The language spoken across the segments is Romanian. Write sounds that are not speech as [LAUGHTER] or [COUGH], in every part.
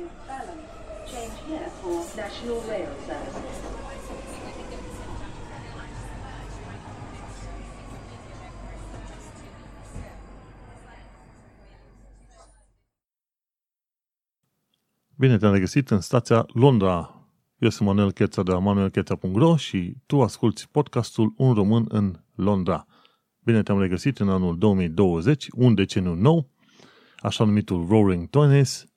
to Balham. Change here for National Rail Service. Bine te-am regăsit în stația Londra. Eu sunt Manuel Cheța de la manuelcheța.ro și tu asculti podcastul Un român în Londra. Bine te-am regăsit în anul 2020, un deceniu nou, așa numitul Roaring Twenties,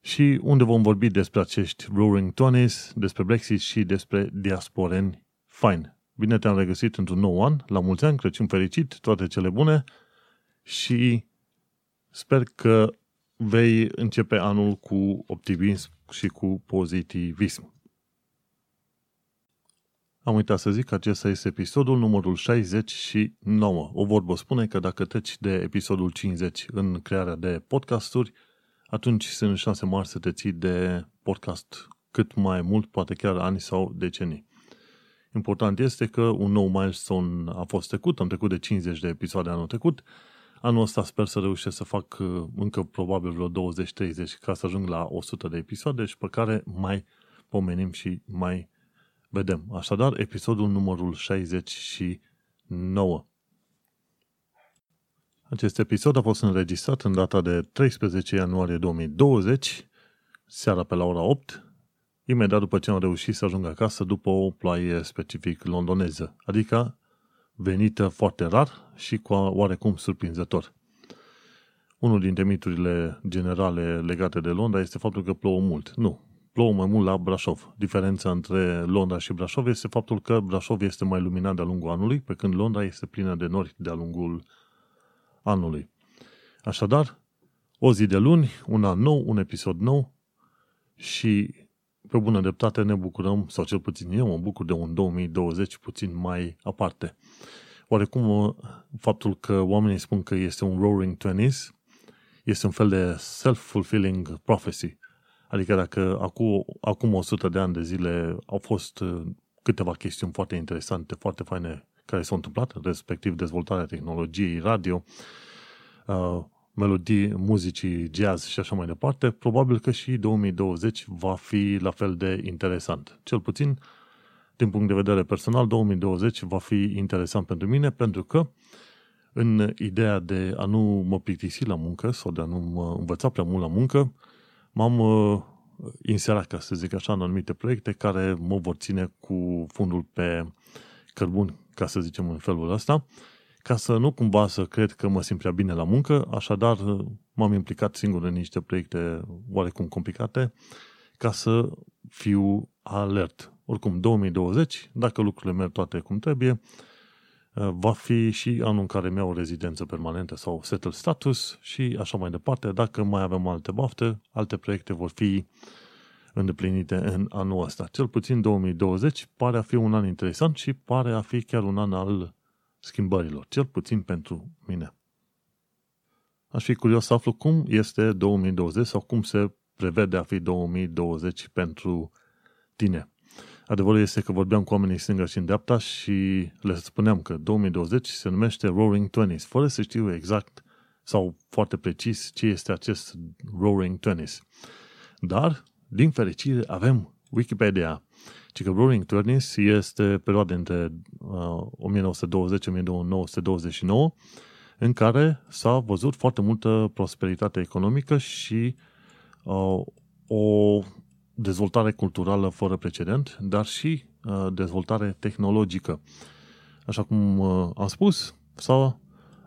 și unde vom vorbi despre acești Roaring Twenties, despre Brexit și despre diasporeni fine. Bine te-am regăsit într-un nou an, la mulți ani, Crăciun fericit, toate cele bune și sper că vei începe anul cu optimism și cu pozitivism. Am uitat să zic că acesta este episodul numărul 69. O vorbă spune că dacă treci de episodul 50 în crearea de podcasturi, atunci sunt șanse mari să te ții de podcast cât mai mult, poate chiar ani sau decenii. Important este că un nou milestone a fost trecut, am trecut de 50 de episoade anul trecut, Anul ăsta sper să reușesc să fac uh, încă probabil vreo 20-30 ca să ajung la 100 de episoade și pe care mai pomenim și mai vedem. Așadar, episodul numărul 69. Acest episod a fost înregistrat în data de 13 ianuarie 2020, seara pe la ora 8, imediat după ce am reușit să ajung acasă după o ploaie specific londoneză, adică venită foarte rar și cu oarecum surprinzător. Unul dintre miturile generale legate de Londra este faptul că plouă mult. Nu, plouă mai mult la Brașov. Diferența între Londra și Brașov este faptul că Brașov este mai luminat de-a lungul anului, pe când Londra este plină de nori de-a lungul anului. Așadar, o zi de luni, un an nou, un episod nou și pe bună dreptate ne bucurăm, sau cel puțin eu mă bucur de un 2020 puțin mai aparte. Oarecum, uh, faptul că oamenii spun că este un roaring twenties este un fel de self-fulfilling prophecy. Adică dacă acum, acum 100 de ani de zile au fost uh, câteva chestiuni foarte interesante, foarte faine care s-au întâmplat, respectiv dezvoltarea tehnologiei radio, uh, melodii, muzicii, jazz și așa mai departe, probabil că și 2020 va fi la fel de interesant. Cel puțin, din punct de vedere personal, 2020 va fi interesant pentru mine pentru că în ideea de a nu mă plictisi la muncă sau de a nu mă învăța prea mult la muncă, m-am uh, inserat, ca să zic așa, în anumite proiecte care mă vor ține cu fundul pe cărbun, ca să zicem în felul ăsta, ca să nu cumva să cred că mă simt prea bine la muncă, așadar m-am implicat singur în niște proiecte oarecum complicate ca să fiu alert. Oricum, 2020, dacă lucrurile merg toate cum trebuie, va fi și anul în care mi-au rezidență permanentă sau settle status și așa mai departe. Dacă mai avem alte bafte, alte proiecte vor fi îndeplinite în anul ăsta. Cel puțin 2020 pare a fi un an interesant și pare a fi chiar un an al schimbărilor, cel puțin pentru mine. Aș fi curios să aflu cum este 2020 sau cum se prevede a fi 2020 pentru tine. Adevărul este că vorbeam cu oamenii stânga și în dreapta și le spuneam că 2020 se numește Roaring Twenties, fără să știu exact sau foarte precis ce este acest Roaring Twenties. Dar, din fericire, avem Wikipedia ci că Roaring Twenties este perioada între uh, 1920-1929 în care s-a văzut foarte multă prosperitate economică și uh, o dezvoltare culturală fără precedent, dar și uh, dezvoltare tehnologică. Așa cum uh, am spus, s-au,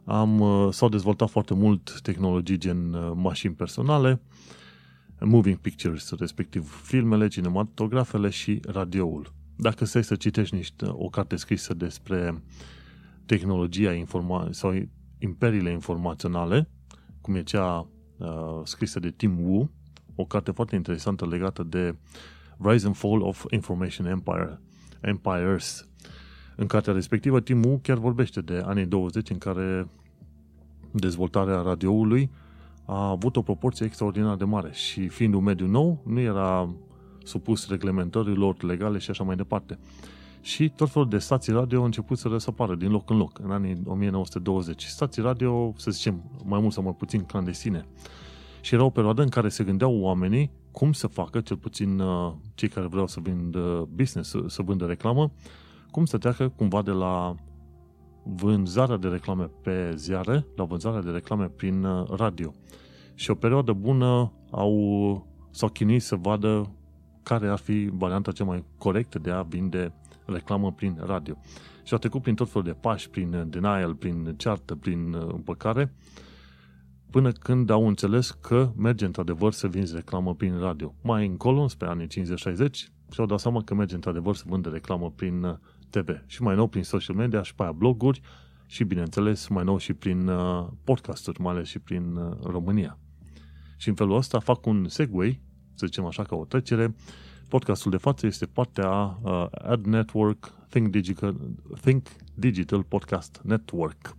am, uh, s-au dezvoltat foarte mult tehnologii gen uh, mașini personale, moving pictures, respectiv filmele, cinematografele și radioul. Dacă stai să citești niște, o carte scrisă despre tehnologia informa- sau imperiile informaționale, cum e cea uh, scrisă de Tim Wu, o carte foarte interesantă legată de Rise and Fall of Information Empire, Empires. În cartea respectivă, Tim Wu chiar vorbește de anii 20 în care dezvoltarea radioului a avut o proporție extraordinar de mare și fiind un mediu nou, nu era supus reglementărilor legale și așa mai departe. Și tot felul de stații radio au început să răsăpară din loc în loc, în anii 1920. Stații radio, să zicem, mai mult sau mai puțin clandestine. Și era o perioadă în care se gândeau oamenii cum să facă, cel puțin uh, cei care vreau să vândă business, să, să vândă reclamă, cum să treacă cumva de la vânzarea de reclame pe ziare la vânzarea de reclame prin uh, radio. Și o perioadă bună au, s-au chinuit să vadă care ar fi varianta cea mai corectă de a vinde reclamă prin radio. Și au trecut prin tot felul de pași, prin denial, prin ceartă, prin uh, împăcare, până când au înțeles că merge într-adevăr să vinzi reclamă prin radio. Mai încolo, spre anii 50-60, și-au dat seama că merge într-adevăr să vândă reclamă prin uh, TV și mai nou prin social media și pe aia bloguri și, bineînțeles, mai nou și prin uh, podcasturi, mai ales și prin România. Și în felul ăsta fac un segue, să zicem așa, ca o trecere. Podcastul de față este partea uh, Ad Network Think Digital, Think Digital Podcast Network.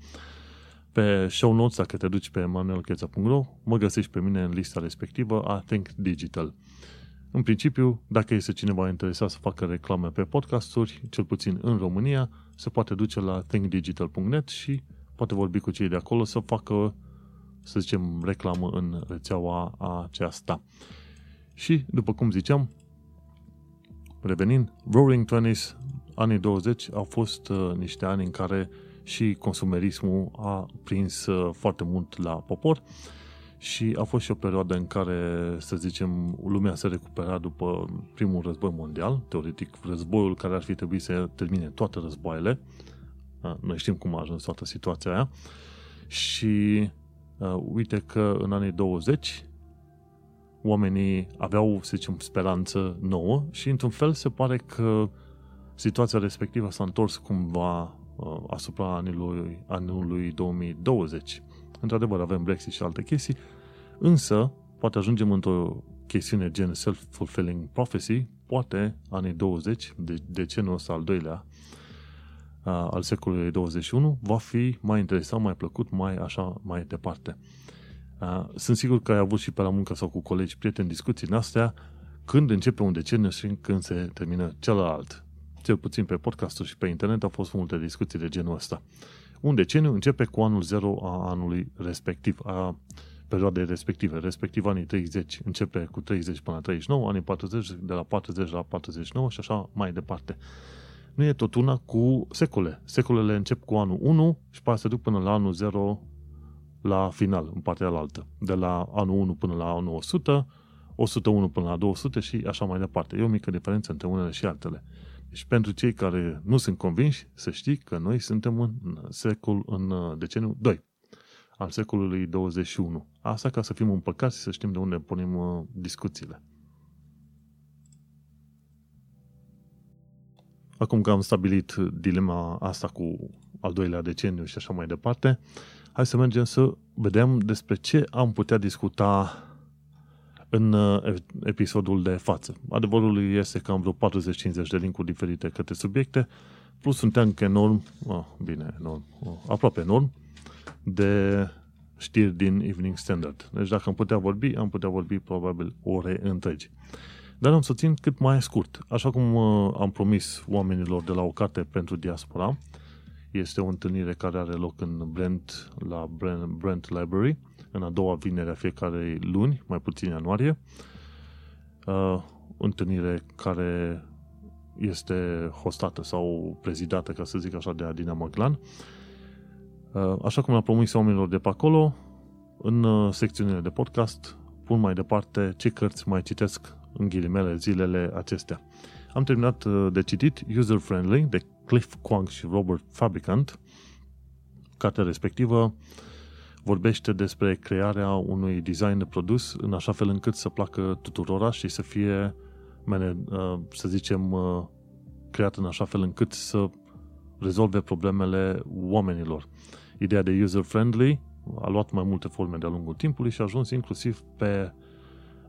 Pe show notes, dacă te duci pe manuelcheța.ro, mă găsești pe mine în lista respectivă a Think Digital. În principiu, dacă este cineva interesat să facă reclame pe podcasturi, cel puțin în România, se poate duce la thinkdigital.net și poate vorbi cu cei de acolo să facă, să zicem, reclamă în rețeaua aceasta. Și, după cum ziceam, revenind, Roaring Twenties, anii 20 au fost uh, niște ani în care și consumerismul a prins uh, foarte mult la popor și a fost și o perioadă în care, să zicem, lumea se recupera după primul război mondial, teoretic războiul care ar fi trebuit să termine toate războaiele. Noi știm cum a ajuns toată situația aia. Și uh, uite că în anii 20 oamenii aveau, să zicem, speranță nouă și într-un fel se pare că situația respectivă s-a întors cumva uh, asupra anului, anului 2020. Într-adevăr, avem Brexit și alte chestii, însă poate ajungem într-o chestiune gen self-fulfilling prophecy, poate anii 20, de decenul ăsta al doilea, uh, al secolului 21, va fi mai interesant, mai plăcut, mai așa, mai departe. Uh, sunt sigur că ai avut și pe la muncă sau cu colegi, prieteni, discuții în astea, când începe un deceniu și când se termină celălalt. Cel puțin pe podcasturi și pe internet au fost multe discuții de genul ăsta. Un deceniu începe cu anul 0 a anului respectiv, a perioadei respective, respectiv anii 30 începe cu 30 până la 39, anii 40 de la 40 la 49 și așa mai departe. Nu e tot una cu secole. Secolele încep cu anul 1 și pe se duc până la anul 0 la final, în partea altă. De la anul 1 până la anul 100, 101 până la 200 și așa mai departe. E o mică diferență între unele și altele. Deci pentru cei care nu sunt convinși, să știi că noi suntem în secol, în uh, deceniul 2 al secolului 21. Asta ca să fim împăcați și să știm de unde punem uh, discuțiile. Acum că am stabilit dilema asta cu al doilea deceniu și așa mai departe, hai să mergem să vedem despre ce am putea discuta în uh, episodul de față. Adevărul este că am vreo 40-50 de linkuri diferite către subiecte, plus un tank enorm, oh, bine, enorm, oh, aproape enorm, de știri din Evening Standard. Deci dacă am putea vorbi, am putea vorbi probabil ore întregi. Dar am să țin cât mai scurt. Așa cum uh, am promis oamenilor de la o carte pentru diaspora, este o întâlnire care are loc în Brent, la Brent, Brent Library, în a doua vinere a fiecarei luni, mai puțin ianuarie. Uh, întâlnire care este hostată sau prezidată, ca să zic așa, de Adina Maglan. Uh, așa cum am promis oamenilor de pe acolo, în uh, secțiunile de podcast pun mai departe ce cărți mai citesc în ghilimele zilele acestea. Am terminat uh, de citit User Friendly de Cliff Kwang și Robert Fabricant. Cartea respectivă vorbește despre crearea unui design de produs în așa fel încât să placă tuturora și să fie, uh, să zicem, uh, creat în așa fel încât să rezolve problemele oamenilor. Ideea de user-friendly a luat mai multe forme de-a lungul timpului și a ajuns inclusiv pe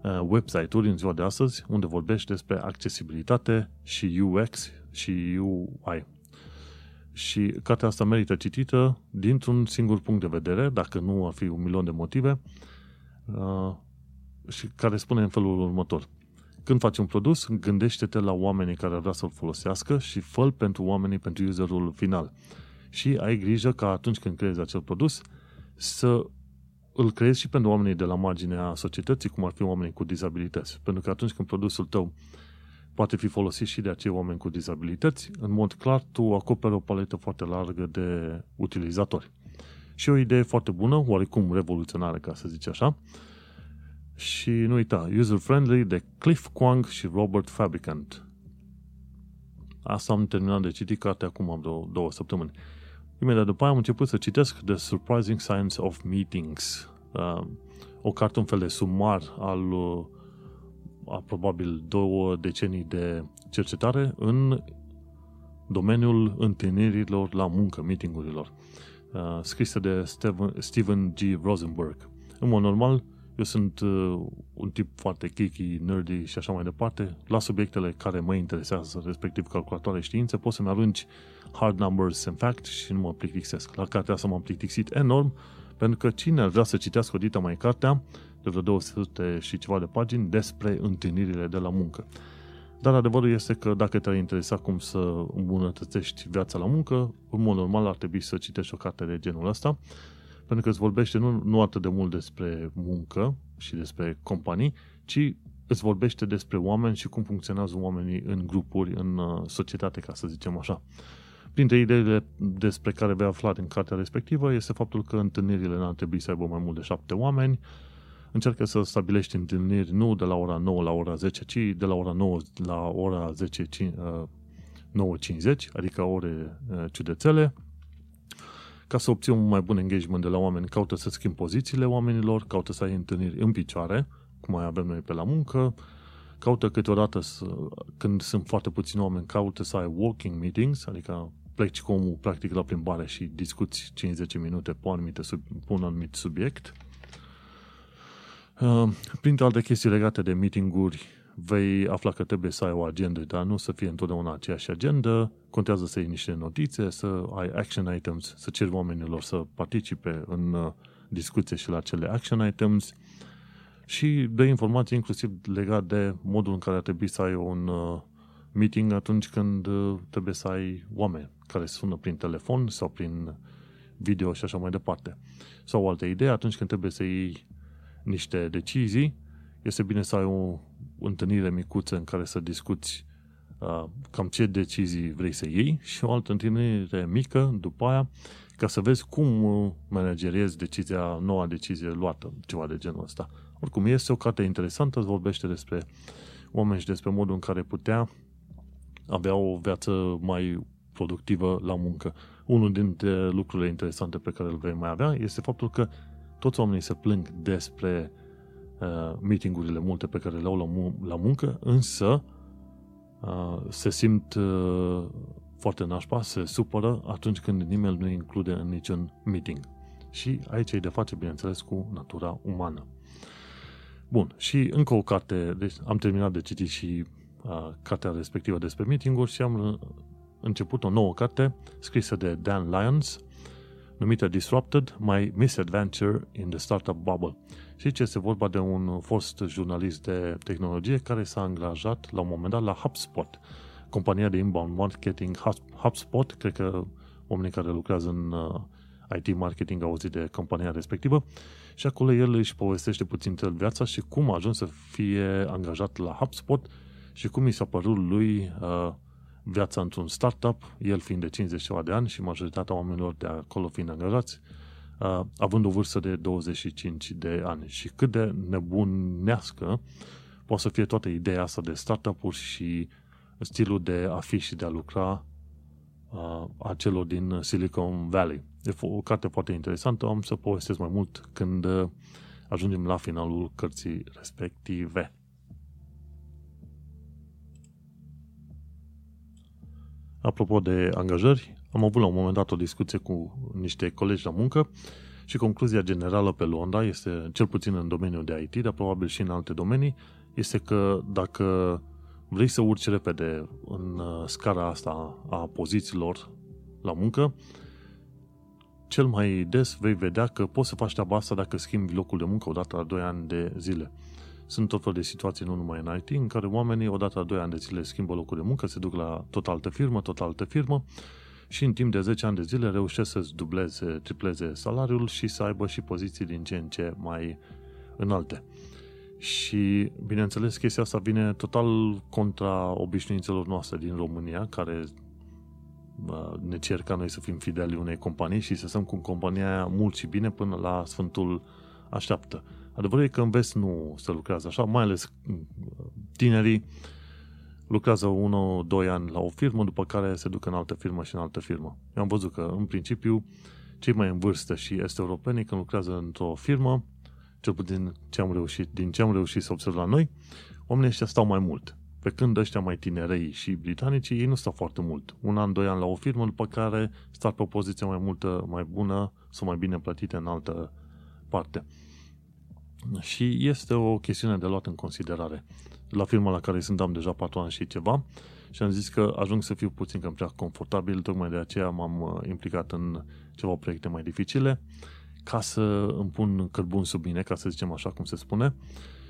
uh, website-uri în ziua de astăzi, unde vorbește despre accesibilitate și UX și UI. Și cartea asta merită citită dintr-un singur punct de vedere, dacă nu ar fi un milion de motive, uh, și care spune în felul următor. Când faci un produs, gândește-te la oamenii care vrea să-l folosească și fă pentru oamenii, pentru userul final. Și ai grijă ca atunci când creezi acel produs să îl creezi și pentru oamenii de la marginea societății, cum ar fi oamenii cu dizabilități. Pentru că atunci când produsul tău poate fi folosit și de acei oameni cu dizabilități, în mod clar tu acoperi o paletă foarte largă de utilizatori. Și o idee foarte bună, oarecum revoluționară, ca să zici așa, și nu uita, user-friendly de Cliff Kwang și Robert Fabricant. Asta am terminat de citit cartea acum am două, două săptămâni. Imediat după aia am început să citesc The Surprising Science of Meetings, uh, o carte, un fel de sumar al uh, a probabil două decenii de cercetare în domeniul întâlnirilor la muncă, meetingurilor, uh, scrisă de Steven, Steven G. Rosenberg. În mod normal, eu sunt uh, un tip foarte geeky, nerdy și așa mai departe. La subiectele care mă interesează, respectiv calculatoare științe, pot să-mi arunci hard numbers and facts și nu mă plictisesc. La cartea asta m-am plictisit enorm, pentru că cine ar vrea să citească o dita mai cartea, de vreo 200 și ceva de pagini, despre întâlnirile de la muncă. Dar adevărul este că dacă te-ar interesa cum să îmbunătățești viața la muncă, în mod normal ar trebui să citești o carte de genul ăsta, pentru că îți vorbește nu, nu atât de mult despre muncă și despre companii, ci îți vorbește despre oameni și cum funcționează oamenii în grupuri, în uh, societate, ca să zicem așa. Printre ideile despre care vei afla în cartea respectivă este faptul că întâlnirile n-ar trebui să aibă mai mult de șapte oameni, încearcă să stabilești întâlniri nu de la ora 9 la ora 10, ci de la ora 9 la ora 10, 9.50, uh, adică ore uh, ciudățele, ca să obții un mai bun engagement de la oameni, caută să schimbi pozițiile oamenilor, caută să ai întâlniri în picioare, cum mai avem noi pe la muncă, caută câteodată, să, când sunt foarte puțini oameni, caută să ai walking meetings, adică pleci cu omul practic la plimbare și discuți 50 minute pe, anumite, pe un anumit subiect. Uh, printre alte chestii legate de meetinguri, vei afla că trebuie să ai o agendă, dar nu să fie întotdeauna aceeași agendă. Contează să iei niște notițe, să ai action items, să ceri oamenilor să participe în uh, discuție și la cele action items și de informații inclusiv legat de modul în care ar trebui să ai un uh, meeting atunci când uh, trebuie să ai oameni care sună prin telefon sau prin video și așa mai departe. Sau o altă idee, atunci când trebuie să iei niște decizii, este bine să ai o întâlnire micuță în care să discuți uh, cam ce decizii vrei să iei și o altă întâlnire mică după aia ca să vezi cum uh, manageriezi decizia, noua decizie luată, ceva de genul ăsta. Oricum, este o carte interesantă, îți vorbește despre oameni și despre modul în care putea avea o viață mai productivă la muncă. Unul dintre lucrurile interesante pe care îl vei mai avea este faptul că toți oamenii se plâng despre uh, meetingurile multe pe care le au la, mu- la muncă, însă uh, se simt uh, foarte nașpa, se supără atunci când nimeni nu include în niciun meeting. Și aici e de face, bineînțeles, cu natura umană. Bun, și încă o carte, deci am terminat de citit și uh, cartea respectivă despre meeting-uri și am uh, început o nouă carte scrisă de Dan Lyons, numită Disrupted, My Misadventure in the Startup Bubble. Și ce este vorba de un fost jurnalist de tehnologie care s-a angajat la un moment dat la HubSpot, compania de inbound marketing HubSpot, cred că oamenii care lucrează în uh, IT marketing au auzit de compania respectivă și acolo el își povestește puțin el viața și cum a ajuns să fie angajat la HubSpot și cum i s-a părut lui uh, viața într-un startup, el fiind de 50 ceva de ani și majoritatea oamenilor de acolo fiind angajați, uh, având o vârstă de 25 de ani. Și cât de nebunească poate să fie toată ideea asta de startup-uri și stilul de a fi și de a lucra uh, a celor din Silicon Valley. E o carte foarte interesantă, am să povestesc mai mult când uh, ajungem la finalul cărții respective. Apropo de angajări, am avut la un moment dat o discuție cu niște colegi la muncă și concluzia generală pe Londra este, cel puțin în domeniul de IT, dar probabil și în alte domenii, este că dacă vrei să urci repede în uh, scara asta a pozițiilor la muncă, cel mai des vei vedea că poți să faci treaba asta dacă schimbi locul de muncă odată la 2 ani de zile. Sunt tot fel de situații, nu numai în IT, în care oamenii odată la 2 ani de zile schimbă locul de muncă, se duc la tot altă firmă, tot altă firmă și în timp de 10 ani de zile reușesc să-ți dubleze, tripleze salariul și să aibă și poziții din ce în ce mai înalte. Și, bineînțeles, chestia asta vine total contra obișnuințelor noastre din România, care ne cer ca noi să fim fideli unei companii și să stăm cu compania aia mult și bine până la Sfântul așteaptă. Adevărul e că în vest nu se lucrează așa, mai ales tinerii lucrează 1-2 ani la o firmă, după care se duc în altă firmă și în altă firmă. Eu am văzut că, în principiu, cei mai în vârstă și este europenii, când lucrează într-o firmă, cel puțin ce am reușit, din ce am reușit să observ la noi, oamenii ăștia stau mai mult. Pe când ăștia mai tinerei și britanicii, ei nu stau foarte mult. Un an, doi ani la o firmă, după care stau pe o poziție mai multă, mai bună sau mai bine plătite în altă parte. Și este o chestiune de luat în considerare. La firma la care sunt am deja 4 ani și ceva și am zis că ajung să fiu puțin cam prea confortabil, tocmai de aceea m-am uh, implicat în ceva proiecte mai dificile ca să îmi pun cărbun sub mine, ca să zicem așa cum se spune,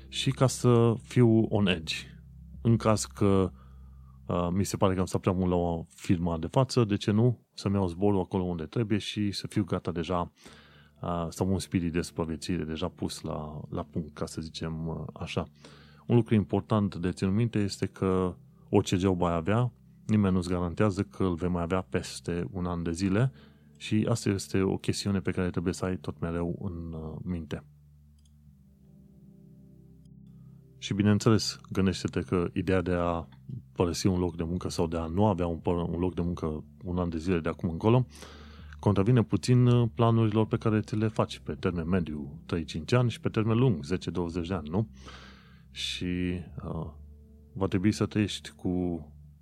și ca să fiu on edge. În caz că uh, mi se pare că am stat prea mult la o firmă de față, de ce nu? Să-mi iau zborul acolo unde trebuie și să fiu gata deja uh, să am un spirit de supraviețuire deja pus la, la punct, ca să zicem uh, așa. Un lucru important de ținut minte este că orice job ai avea, nimeni nu-ți garantează că îl vei mai avea peste un an de zile și asta este o chestiune pe care trebuie să ai tot mereu în uh, minte. Și bineînțeles, gândește-te că ideea de a părăsi un loc de muncă sau de a nu avea un, un loc de muncă un an de zile de acum încolo, contravine puțin uh, planurilor pe care ți le faci pe termen mediu 3-5 ani și pe termen lung 10-20 de ani, nu? Și uh, va trebui să trăiești cu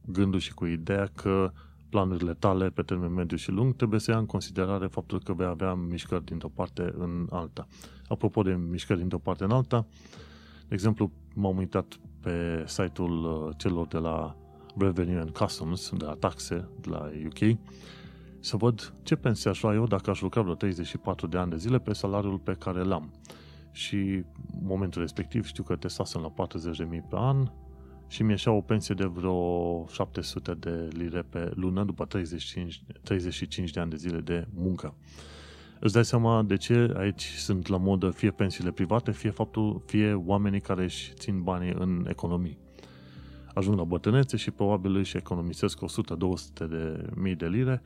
gândul și cu ideea că planurile tale pe termen mediu și lung, trebuie să ia în considerare faptul că vei avea mișcări dintr-o parte în alta. Apropo de mișcări dintr-o parte în alta, de exemplu, m-am uitat pe site-ul uh, celor de la Revenue and Customs, de la taxe, de la UK, să văd ce pensie aș lua eu dacă aș lucra vreo 34 de ani de zile pe salariul pe care l-am. Și în momentul respectiv știu că testasem la 40.000 pe an, și mi-e o pensie de vreo 700 de lire pe lună după 35, 35 de ani de zile de muncă. Îți dai seama de ce aici sunt la modă fie pensiile private, fie faptul, fie oamenii care își țin banii în economii. Ajung la bătrânețe și probabil își economisesc 100-200 de mii de lire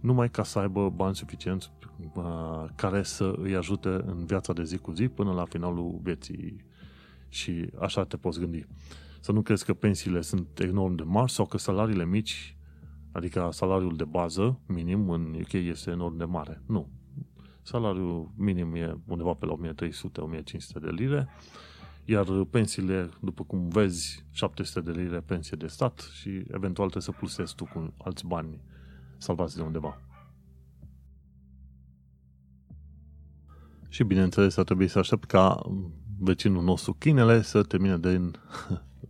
numai ca să aibă bani suficienți uh, care să îi ajute în viața de zi cu zi până la finalul vieții. Și așa te poți gândi. Să nu crezi că pensiile sunt enorm de mari sau că salariile mici, adică salariul de bază, minim, în UK este enorm de mare. Nu. Salariul minim e undeva pe la 1300-1500 de lire, iar pensiile, după cum vezi, 700 de lire pensie de stat și eventual trebuie să plusezi tu cu alți bani salvați de undeva. Și bineînțeles, ar trebui să aștept ca vecinul nostru, chinele, să termine de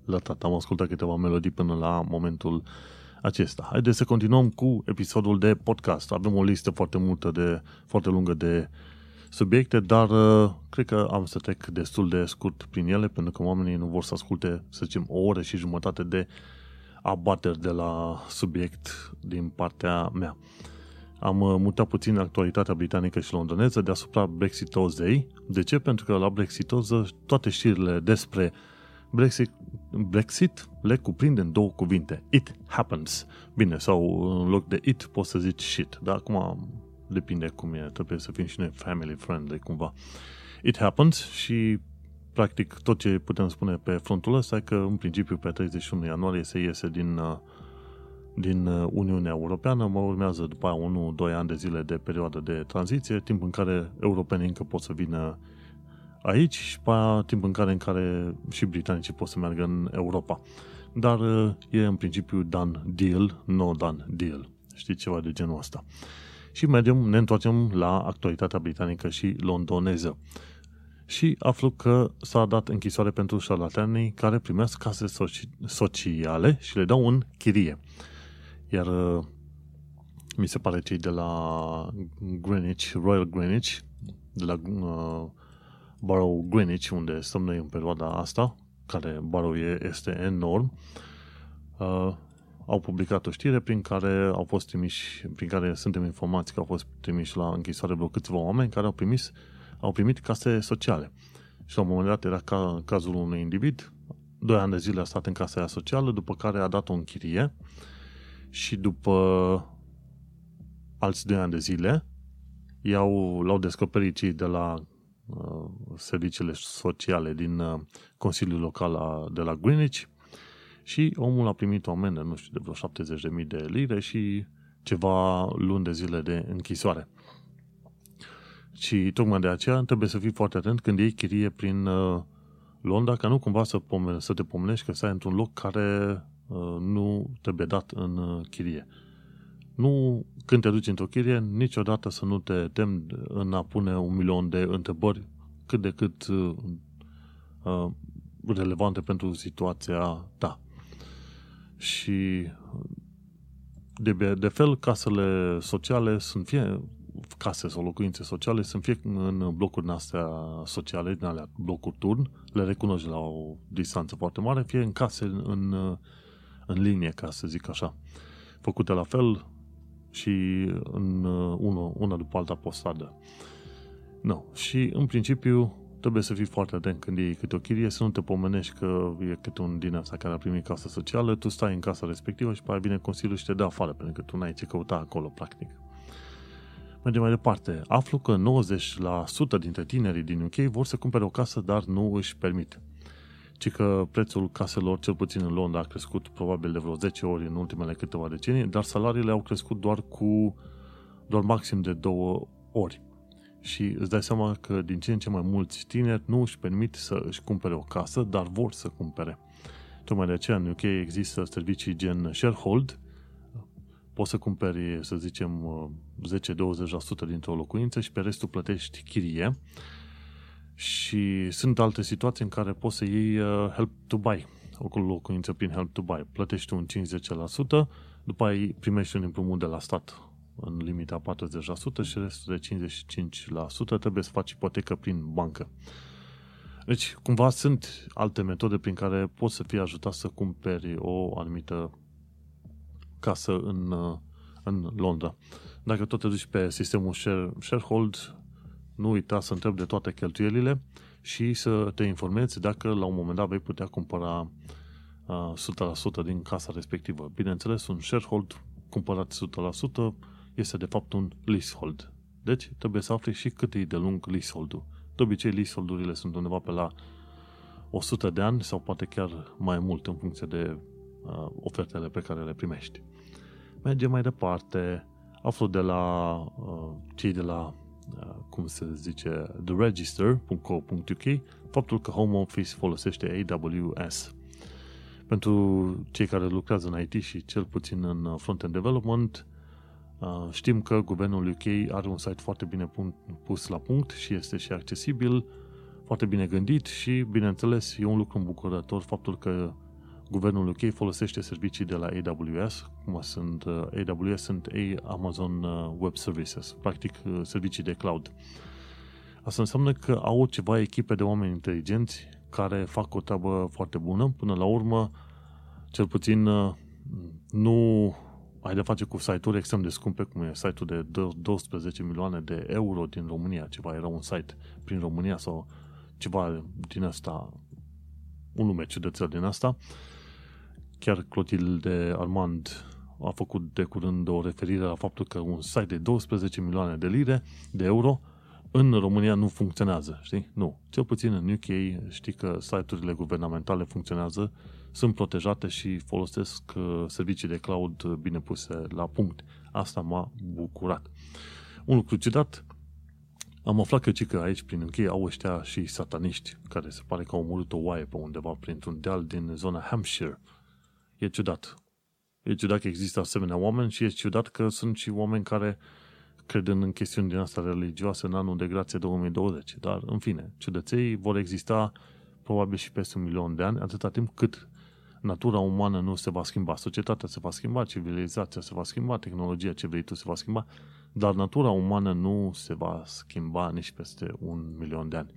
lătat. [LAUGHS] Am ascultat câteva melodii până la momentul acesta. Haideți să continuăm cu episodul de podcast. Avem o listă foarte multă de, foarte lungă de subiecte, dar uh, cred că am să trec destul de scurt prin ele, pentru că oamenii nu vor să asculte, să zicem, o oră și jumătate de abateri de la subiect din partea mea. Am uh, mutat puțin actualitatea britanică și londoneză deasupra Brexitozei. De ce? Pentru că la Brexitoză toate știrile despre Brexit, Brexit le cuprinde în două cuvinte. It happens. Bine, sau în loc de it poți să zici shit. Dar acum depinde cum e. Trebuie să fim și noi family friendly cumva. It happens și practic tot ce putem spune pe frontul ăsta e că în principiu pe 31 ianuarie se iese din, uh, din uh, Uniunea Europeană, mă urmează după aia 1-2 ani de zile de perioadă de tranziție, timp în care europenii încă pot să vină aici și pe aia timp în care, în care și britanicii pot să meargă în Europa. Dar uh, e în principiu done deal, no done deal. Știți, ceva de genul ăsta. Și mergem, ne întoarcem la actualitatea britanică și londoneză. Și aflu că s-a dat închisoare pentru șarlatanii care primesc case sociale și le dau în chirie. Iar uh, mi se pare cei de la Greenwich, Royal Greenwich, de la uh, Barrow Greenwich, unde stăm noi în perioada asta, care Barrow este enorm, uh, au publicat o știre prin care au fost trimiși, prin care suntem informați că au fost trimiși la închisoare vreo câțiva oameni care au primit, au primit case sociale. Și la un moment dat era ca, cazul unui individ, doi ani de zile a stat în casa aia socială, după care a dat o închirie și după alți doi ani de zile i-au, l-au descoperit cei de la uh, serviciile sociale din uh, Consiliul Local a, de la Greenwich și omul a primit o amendă, nu știu, de vreo 70.000 de lire și ceva luni de zile de închisoare. Și tocmai de aceea trebuie să fii foarte atent când iei chirie prin uh, Londra, ca nu cumva să, pomene, să te pomenești că stai într-un loc care uh, nu trebuie dat în uh, chirie. Nu, când te duci într-o chirie, niciodată să nu te temi în a pune un milion de întrebări cât de cât uh, uh relevante pentru situația ta. Și de, de fel, casele sociale sunt fie case sau locuințe sociale sunt fie în blocuri astea sociale, din alea blocuri turn, le recunoști la o distanță foarte mare, fie în case în, în linie, ca să zic așa. Făcute la fel și în una, una după alta postadă. No. Și în principiu trebuie să fii foarte atent când iei câte o chirie, să nu te pomenești că e câte un din asta care a primit casă socială, tu stai în casa respectivă și pe aia vine Consiliul și te dă afară, pentru că tu n-ai ce căuta acolo, practic. Mergem mai departe. Aflu că 90% dintre tinerii din UK vor să cumpere o casă, dar nu își permit. Ci că prețul caselor, cel puțin în Londra, a crescut probabil de vreo 10 ori în ultimele câteva decenii, dar salariile au crescut doar cu doar maxim de două ori. Și îți dai seama că din ce în ce mai mulți tineri nu își permit să își cumpere o casă, dar vor să cumpere. Tocmai de aceea în UK există servicii gen sharehold, poți să cumperi, să zicem, 10-20% dintr-o locuință și pe restul plătești chirie. Și sunt alte situații în care poți să iei uh, help to buy, o locuință prin help to buy. Plătești un 50%, după aia primești un împrumut de la stat în limita 40% și restul de 55% trebuie să faci ipotecă prin bancă. Deci, cumva sunt alte metode prin care poți să fii ajutat să cumperi o anumită casă în, în Londra. Dacă tot te duci pe sistemul share, sharehold, nu uita să întrebi de toate cheltuielile și să te informezi dacă la un moment dat vei putea cumpăra uh, 100% din casa respectivă. Bineînțeles, un sharehold cumpărat 100% este de fapt un leasehold. Deci trebuie să afli și cât e de lung leasehold-ul. De obicei, leasehold-urile sunt undeva pe la 100 de ani sau poate chiar mai mult în funcție de uh, ofertele pe care le primești. Mergem mai departe. Aflu de la uh, cei de la, uh, cum se zice, theregister.co.uk faptul că Home Office folosește AWS. Pentru cei care lucrează în IT și cel puțin în front-end development, uh, știm că guvernul UK are un site foarte bine pus la punct și este și accesibil, foarte bine gândit și, bineînțeles, e un lucru îmbucurător faptul că guvernul UK folosește servicii de la AWS, cum sunt uh, AWS, sunt Amazon uh, Web Services, practic uh, servicii de cloud. Asta înseamnă că au ceva echipe de oameni inteligenți care fac o treabă foarte bună. Până la urmă, cel puțin nu ai de face cu site-uri extrem de scumpe, cum e site-ul de 12 milioane de euro din România, ceva era un site prin România sau ceva din asta, un nume ciudățel din asta, Chiar Clotilde Armand a făcut de curând o referire la faptul că un site de 12 milioane de lire, de euro, în România nu funcționează, știi? Nu. Cel puțin în UK știi că site-urile guvernamentale funcționează, sunt protejate și folosesc uh, servicii de cloud bine puse la punct. Asta m-a bucurat. Un lucru ciudat, am aflat că, că aici prin UK au ăștia și sataniști, care se pare că au omorât o oaie pe undeva printr-un deal din zona Hampshire, E ciudat. E ciudat că există asemenea oameni și e ciudat că sunt și oameni care cred în chestiuni din asta religioase în anul de grație 2020. Dar, în fine, ciudăței vor exista probabil și peste un milion de ani, atâta timp cât natura umană nu se va schimba, societatea se va schimba, civilizația se va schimba, tehnologia ce vrei tu se va schimba, dar natura umană nu se va schimba nici peste un milion de ani.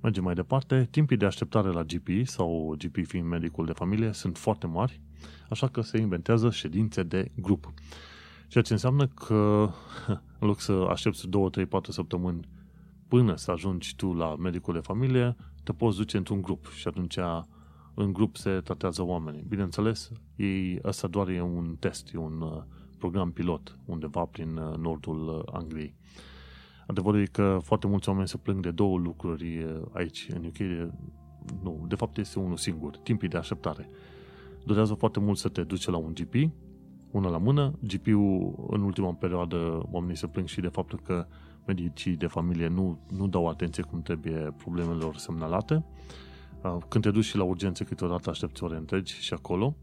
Mergem mai departe. Timpii de așteptare la GP sau GP fiind medicul de familie sunt foarte mari. Așa că se inventează ședințe de grup. Ceea ce înseamnă că [LAUGHS] în loc să aștepți 2, 3, 4 săptămâni până să ajungi tu la medicul de familie, te poți duce într-un grup și atunci în grup se tratează oamenii. Bineînțeles, ei, asta doar e un test, e un uh, program pilot undeva prin uh, nordul uh, Angliei. Adevărul e că foarte mulți oameni se plâng de două lucruri aici, în UK. Nu, de fapt este unul singur, timpii de așteptare. Durează foarte mult să te duci la un GP, una la mână. GP-ul, în ultima perioadă, oamenii se plâng și de faptul că medicii de familie nu, nu dau atenție cum trebuie problemelor semnalate. Când te duci și la urgențe, câteodată aștepți ore întregi și acolo.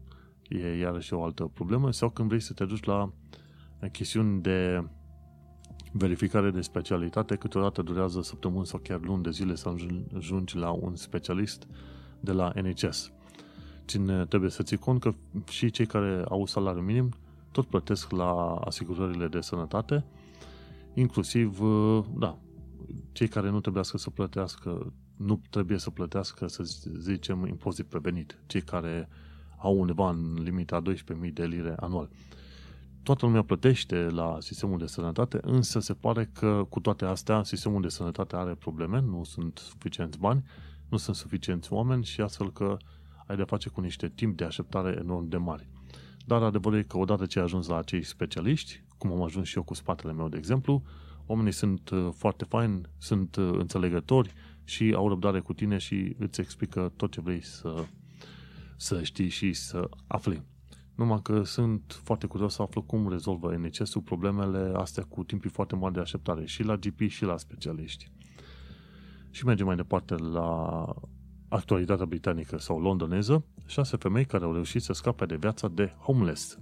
E iarăși o altă problemă. Sau când vrei să te duci la chestiuni de verificare de specialitate, câteodată durează săptămâni sau chiar luni de zile să ajungi la un specialist de la NHS. Cine trebuie să ții cont că și cei care au salariu minim tot plătesc la asigurările de sănătate, inclusiv, da, cei care nu trebuie să plătească, nu trebuie să plătească, să zicem, impozit prevenit, cei care au undeva în limita 12.000 de lire anual toată lumea plătește la sistemul de sănătate, însă se pare că cu toate astea sistemul de sănătate are probleme, nu sunt suficienți bani, nu sunt suficienți oameni și astfel că ai de face cu niște timp de așteptare enorm de mari. Dar adevărul e că odată ce ai ajuns la acei specialiști, cum am ajuns și eu cu spatele meu, de exemplu, oamenii sunt uh, foarte faini, sunt uh, înțelegători și au răbdare cu tine și îți explică tot ce vrei să, să știi și să afli. Numai că sunt foarte curios să aflu cum rezolvă NHS-ul problemele astea cu timpii foarte mari de așteptare și la GP și la specialiști. Și mergem mai departe la actualitatea britanică sau londoneză, șase femei care au reușit să scape de viața de homeless.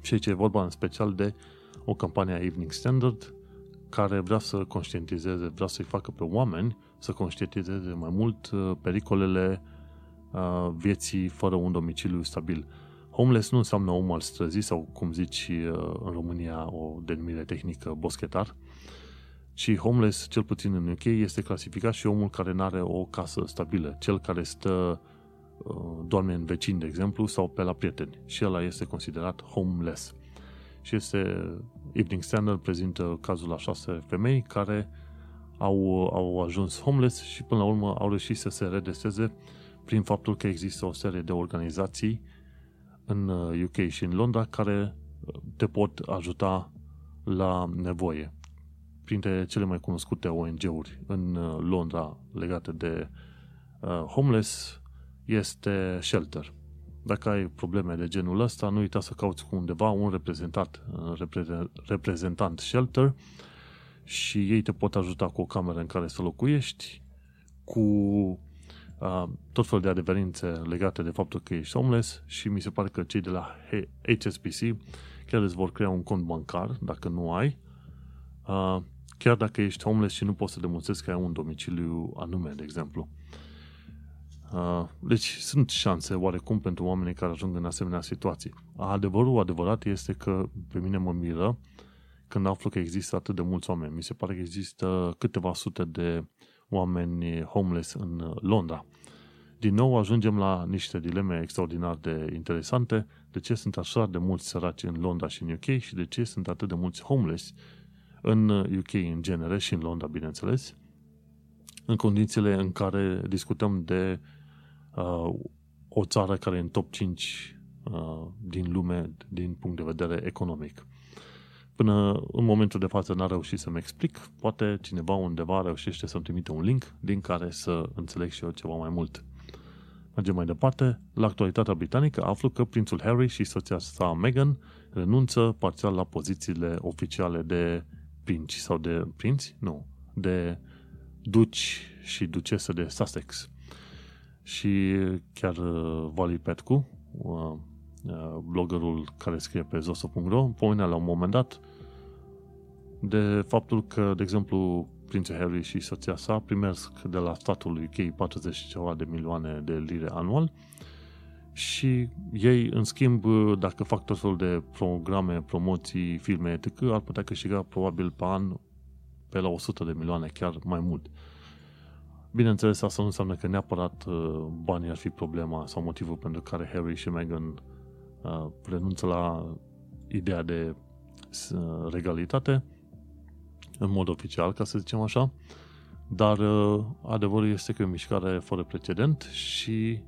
Și aici e vorba în special de o campanie a Evening Standard care vrea să conștientizeze, vrea să-i facă pe oameni să conștientizeze mai mult uh, pericolele uh, vieții fără un domiciliu stabil. Homeless nu înseamnă om al străzii sau, cum zici uh, în România, o denumire tehnică, boschetar, ci homeless, cel puțin în UK, este clasificat și omul care nu are o casă stabilă, cel care stă, uh, doarme în vecini, de exemplu, sau pe la prieteni. Și ăla este considerat homeless. Și este, Evening Standard prezintă cazul la șase femei care au, au ajuns homeless și până la urmă au reușit să se redeseze prin faptul că există o serie de organizații în UK uh, și în Londra care uh, te pot ajuta la nevoie. Printre cele mai cunoscute ONG-uri în uh, Londra legate de homeless este Shelter. Dacă ai probleme de genul ăsta, nu uita să cauți cu undeva un reprezentant, reprezentant Shelter și ei te pot ajuta cu o cameră în care să locuiești, cu tot felul de adeverințe legate de faptul că ești homeless și mi se pare că cei de la HSBC chiar îți vor crea un cont bancar dacă nu ai, chiar dacă ești homeless și nu poți să demonstrezi că ai un domiciliu anume, de exemplu. Deci sunt șanse oarecum pentru oamenii care ajung în asemenea situații. Adevărul adevărat este că pe mine mă miră când aflu că există atât de mulți oameni. Mi se pare că există câteva sute de oameni homeless în Londra. Din nou ajungem la niște dileme extraordinar de interesante. De ce sunt așa de mulți săraci în Londra și în UK și de ce sunt atât de mulți homeless în UK în genere și în Londra, bineînțeles, în condițiile în care discutăm de uh, o țară care e în top 5 uh, din lume din punct de vedere economic. Până în momentul de față n-a reușit să-mi explic, poate cineva undeva reușește să-mi trimite un link din care să înțeleg și eu ceva mai mult. Mergem mai departe. La actualitatea britanică aflu că prințul Harry și soția sa Meghan renunță parțial la pozițiile oficiale de prinți sau de prinți? Nu. De duci și ducesă de Sussex. Și chiar uh, Vali Petcu, uh, uh, bloggerul care scrie pe zoso.ro, pomenea la un moment dat de faptul că, de exemplu, prințul Harry și soția sa primesc de la statul UK 40 ceva de milioane de lire anual și ei, în schimb, dacă fac tot felul de programe, promoții, filme, etc., ar putea câștiga probabil pe an pe la 100 de milioane, chiar mai mult. Bineînțeles, asta nu înseamnă că neapărat uh, banii ar fi problema sau motivul pentru care Harry și Meghan uh, renunță la ideea de uh, regalitate în mod oficial, ca să zicem așa, dar adevărul este că e o mișcare fără precedent și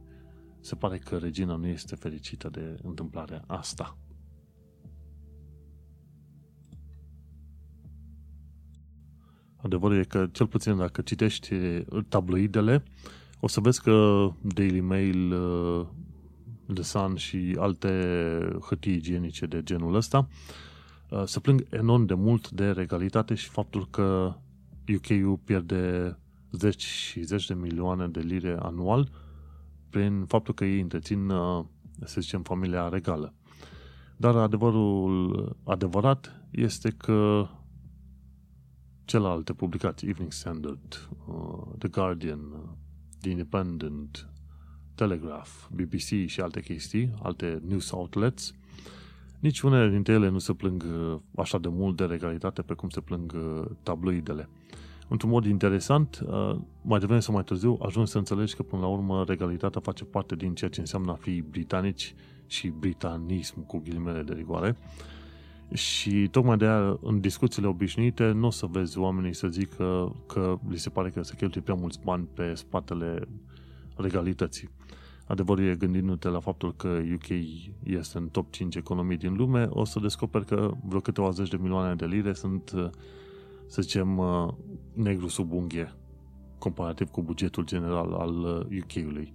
se pare că regina nu este fericită de întâmplarea asta. Adevărul e că, cel puțin dacă citești tabloidele, o să vezi că Daily Mail, uh, The Sun și alte hârtii igienice de genul ăsta uh, se plâng enorm de mult de regalitate și faptul că UK-ul pierde zeci și zeci de milioane de lire anual prin faptul că ei întrețin, uh, să zicem, familia regală. Dar adevărul adevărat este că celelalte publicații, Evening Standard, uh, The Guardian, uh, The Independent, Telegraph, BBC și alte chestii, alte news outlets, nici unele dintre ele nu se plâng uh, așa de mult de regalitate pe cum se plâng tabloidele. Într-un mod interesant, mai devreme sau mai târziu, ajungi să înțelegi că până la urmă regalitatea face parte din ceea ce înseamnă a fi britanici și britanism cu ghilimele de rigoare, și tocmai de aia, în discuțiile obișnuite, nu o să vezi oamenii să zică că li se pare că se cheltuie prea mulți bani pe spatele regalității. Adevărul e gândindu-te la faptul că UK este în top 5 economii din lume, o să descoperi că vreo câteva zeci de milioane de lire sunt, să zicem, negru sub unghie, comparativ cu bugetul general al UK-ului.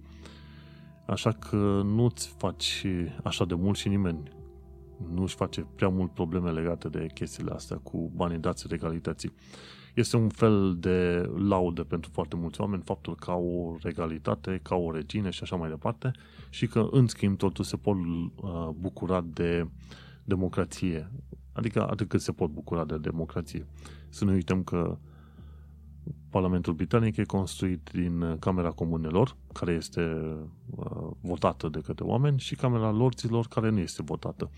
Așa că nu-ți faci așa de mult și nimeni nu își face prea mult probleme legate de chestiile astea cu banii dați regalității. Este un fel de laudă pentru foarte mulți oameni faptul că au o regalitate, ca o regină și așa mai departe și că în schimb totul se pot uh, bucura de democrație. Adică atât cât se pot bucura de democrație. Să nu uităm că Parlamentul Britanic e construit din Camera Comunelor, care este uh, votată de către oameni, și Camera Lorților, care nu este votată.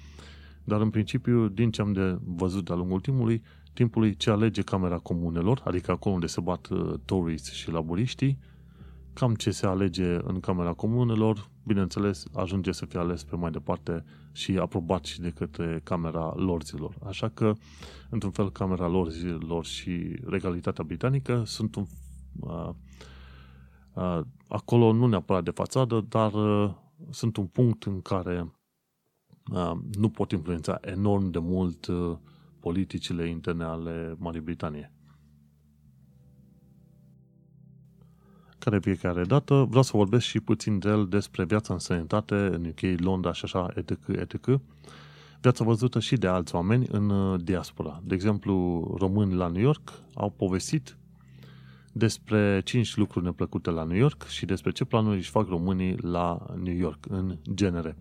Dar în principiu, din ce am de văzut de-a lungul timpului, timpului ce alege Camera Comunelor, adică acolo unde se bat uh, Tories și laburiștii, cam ce se alege în Camera Comunelor, bineînțeles, ajunge să fie ales pe mai departe și aprobat și de către Camera Lorzilor. Așa că, într-un fel, Camera Lorzilor și regalitatea britanică sunt un, uh, uh, acolo nu neapărat de fațadă, dar uh, sunt un punct în care uh, nu pot influența enorm de mult uh, politicile interne ale Marii Britanie. care fiecare dată. Vreau să vorbesc și puțin de el despre viața în sănătate în UK, Londra și așa, etc., etc. Viața văzută și de alți oameni în uh, diaspora. De exemplu, români la New York au povestit despre 5 lucruri neplăcute la New York și despre ce planuri își fac românii la New York, în genere.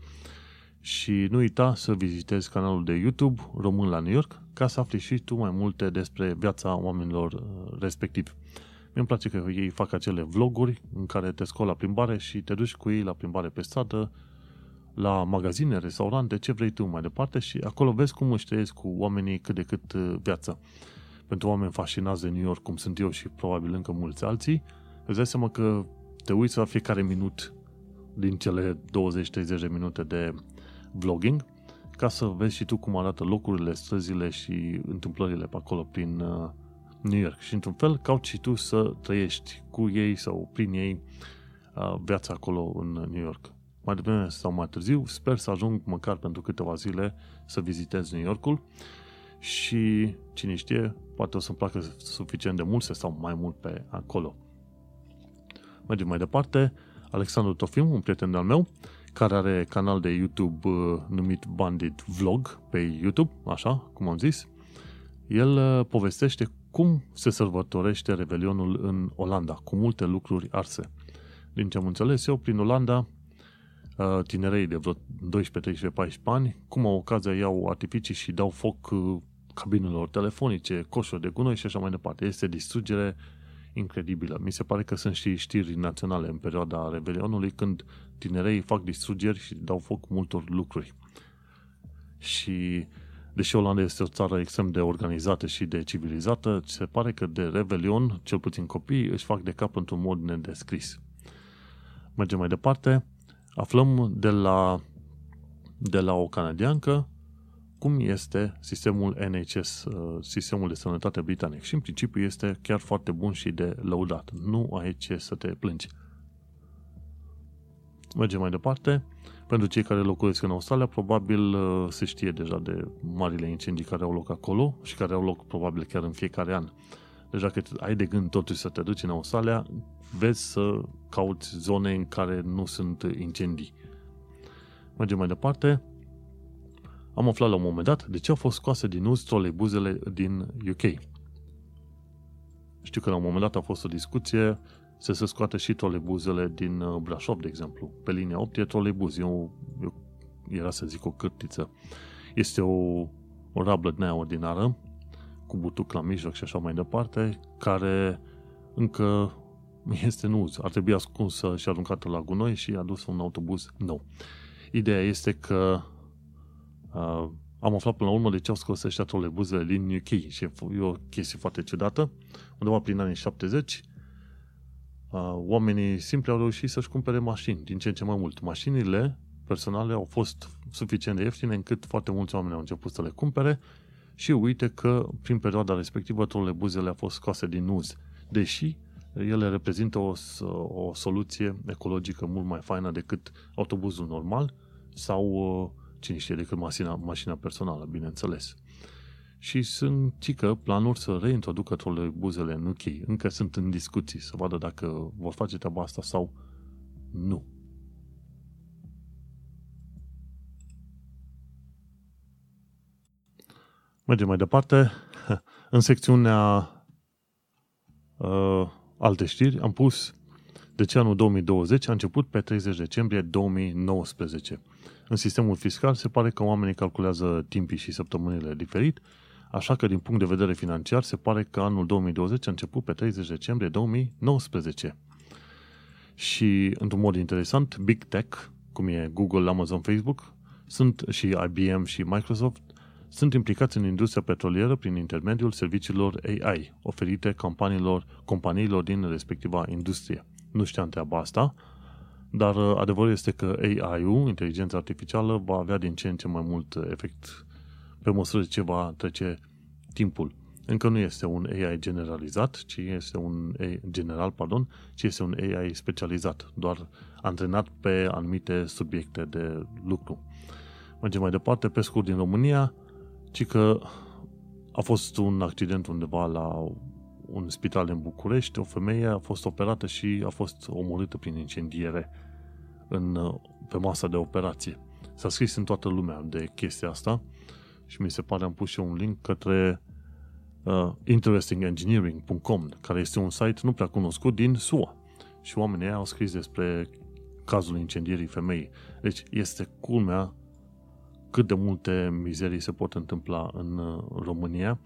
Și nu uita să vizitezi canalul de YouTube Român la New York ca să afli și tu mai multe despre viața oamenilor uh, respectivi mi îmi place că ei fac acele vloguri în care te scoli la plimbare și te duci cu ei la plimbare pe stradă, la magazine, restaurante, ce vrei tu mai departe și acolo vezi cum își trăiesc cu oamenii cât de cât uh, viața. Pentru oameni fascinați de New York, cum sunt eu și probabil încă mulți alții, îți dai seama că te uiți la fiecare minut din cele 20-30 de minute de vlogging ca să vezi și tu cum arată locurile, străzile și întâmplările pe acolo prin, uh, New York și într-un fel cauți și tu să trăiești cu ei sau prin ei uh, viața acolo în New York. Mai devreme sau mai târziu sper să ajung măcar pentru câteva zile să vizitez New Yorkul și cine știe, poate o să-mi placă suficient de mult să stau mai mult pe acolo. Mergem mai departe. Alexandru Tofim, un prieten de-al meu, care are canal de YouTube uh, numit Bandit Vlog pe YouTube, așa, cum am zis, el uh, povestește cum se sărbătorește Revelionul în Olanda, cu multe lucruri arse. Din ce am înțeles eu, prin Olanda, uh, tinerei de vreo 12, 13, 14 ani, cum au ocazia iau artificii și dau foc uh, cabinelor telefonice, coșuri de gunoi și așa mai departe. Este distrugere incredibilă. Mi se pare că sunt și știri naționale în perioada Revelionului când tinerei fac distrugeri și dau foc multor lucruri. Și deși Olanda este o țară extrem de organizată și de civilizată, se pare că de Revelion, cel puțin copiii, își fac de cap într-un mod nedescris. Mergem mai departe. Aflăm de la, de la o canadiancă cum este sistemul NHS, uh, sistemul de sănătate britanic. Și în principiu este chiar foarte bun și de lăudat. Nu ai ce să te plângi. Mergem mai departe. Pentru cei care locuiesc în Australia, probabil uh, se știe deja de marile incendii care au loc acolo și care au loc probabil chiar în fiecare an. Deci dacă ai de gând totuși să te duci în Australia, vezi să cauți zone în care nu sunt incendii. Mergem mai departe. Am aflat la un moment dat de ce au fost scoase din uz troleibuzele din UK. Știu că la un moment dat a fost o discuție să se scoate și troleibuzele din uh, Brașov, de exemplu. Pe linia 8 e troleibuz, e o, era să zic o cârtiță. Este o, o rablă din aia ordinară, cu butuc la mijloc și așa mai departe, care încă este în uz. Ar trebui ascunsă și aruncată la gunoi și adus un autobuz nou. Ideea este că uh, am aflat până la urmă de ce au scos ăștia trolebuzele din UK și e o chestie foarte ciudată. Undeva prin anii 70, uh, oamenii simpli au reușit să-și cumpere mașini, din ce în ce mai mult. Mașinile personale au fost suficient de ieftine încât foarte mulți oameni au început să le cumpere și uite că prin perioada respectivă trolebuzele au fost scoase din uz, deși ele reprezintă o, o soluție ecologică mult mai faină decât autobuzul normal sau uh, cine știe decât mașina, mașina personală, bineînțeles. Și sunt cică planuri să reintroducă trolebuzele în UK. Încă sunt în discuții să vadă dacă vor face treaba asta sau nu. Mergem mai departe. În secțiunea uh, alte știri am pus de ce anul 2020 a început pe 30 decembrie 2019. În sistemul fiscal se pare că oamenii calculează timpii și săptămânile diferit, așa că din punct de vedere financiar se pare că anul 2020 a început pe 30 decembrie 2019. Și, într-un mod interesant, Big Tech, cum e Google, Amazon, Facebook, sunt și IBM și Microsoft, sunt implicați în industria petrolieră prin intermediul serviciilor AI oferite companiilor, companiilor din respectiva industrie. Nu știam treaba asta, dar uh, adevărul este că AI-ul, inteligența artificială, va avea din ce în ce mai mult efect pe măsură ce va trece timpul. Încă nu este un AI generalizat, ci este un AI general, pardon, ci este un AI specializat, doar antrenat pe anumite subiecte de lucru. Mergem mai departe, pe scurt din România, ci că a fost un accident undeva la un spital în București, o femeie a fost operată și a fost omorâtă prin incendiere în, pe masa de operație. S-a scris în toată lumea de chestia asta și mi se pare am pus și un link către uh, interestingengineering.com, care este un site nu prea cunoscut din SUA. Și oamenii au scris despre cazul incendierii femeii. Deci este culmea cât de multe mizerii se pot întâmpla în uh, România.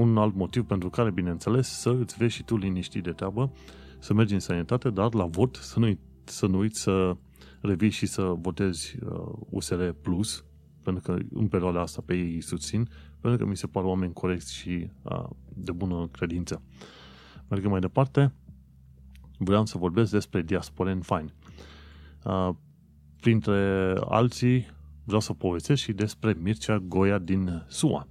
Un alt motiv pentru care, bineînțeles, să îți vezi și tu liniștit de treabă, să mergi în sănătate, dar la vot să nu, să nu uiți să revii și să votezi uh, USR Plus, pentru că în perioada asta pe ei îi susțin, pentru că mi se par oameni corecți și uh, de bună credință. Mergem mai departe, vreau să vorbesc despre Diasporen Fine. Uh, printre alții, vreau să povestesc și despre Mircea Goia din SUA.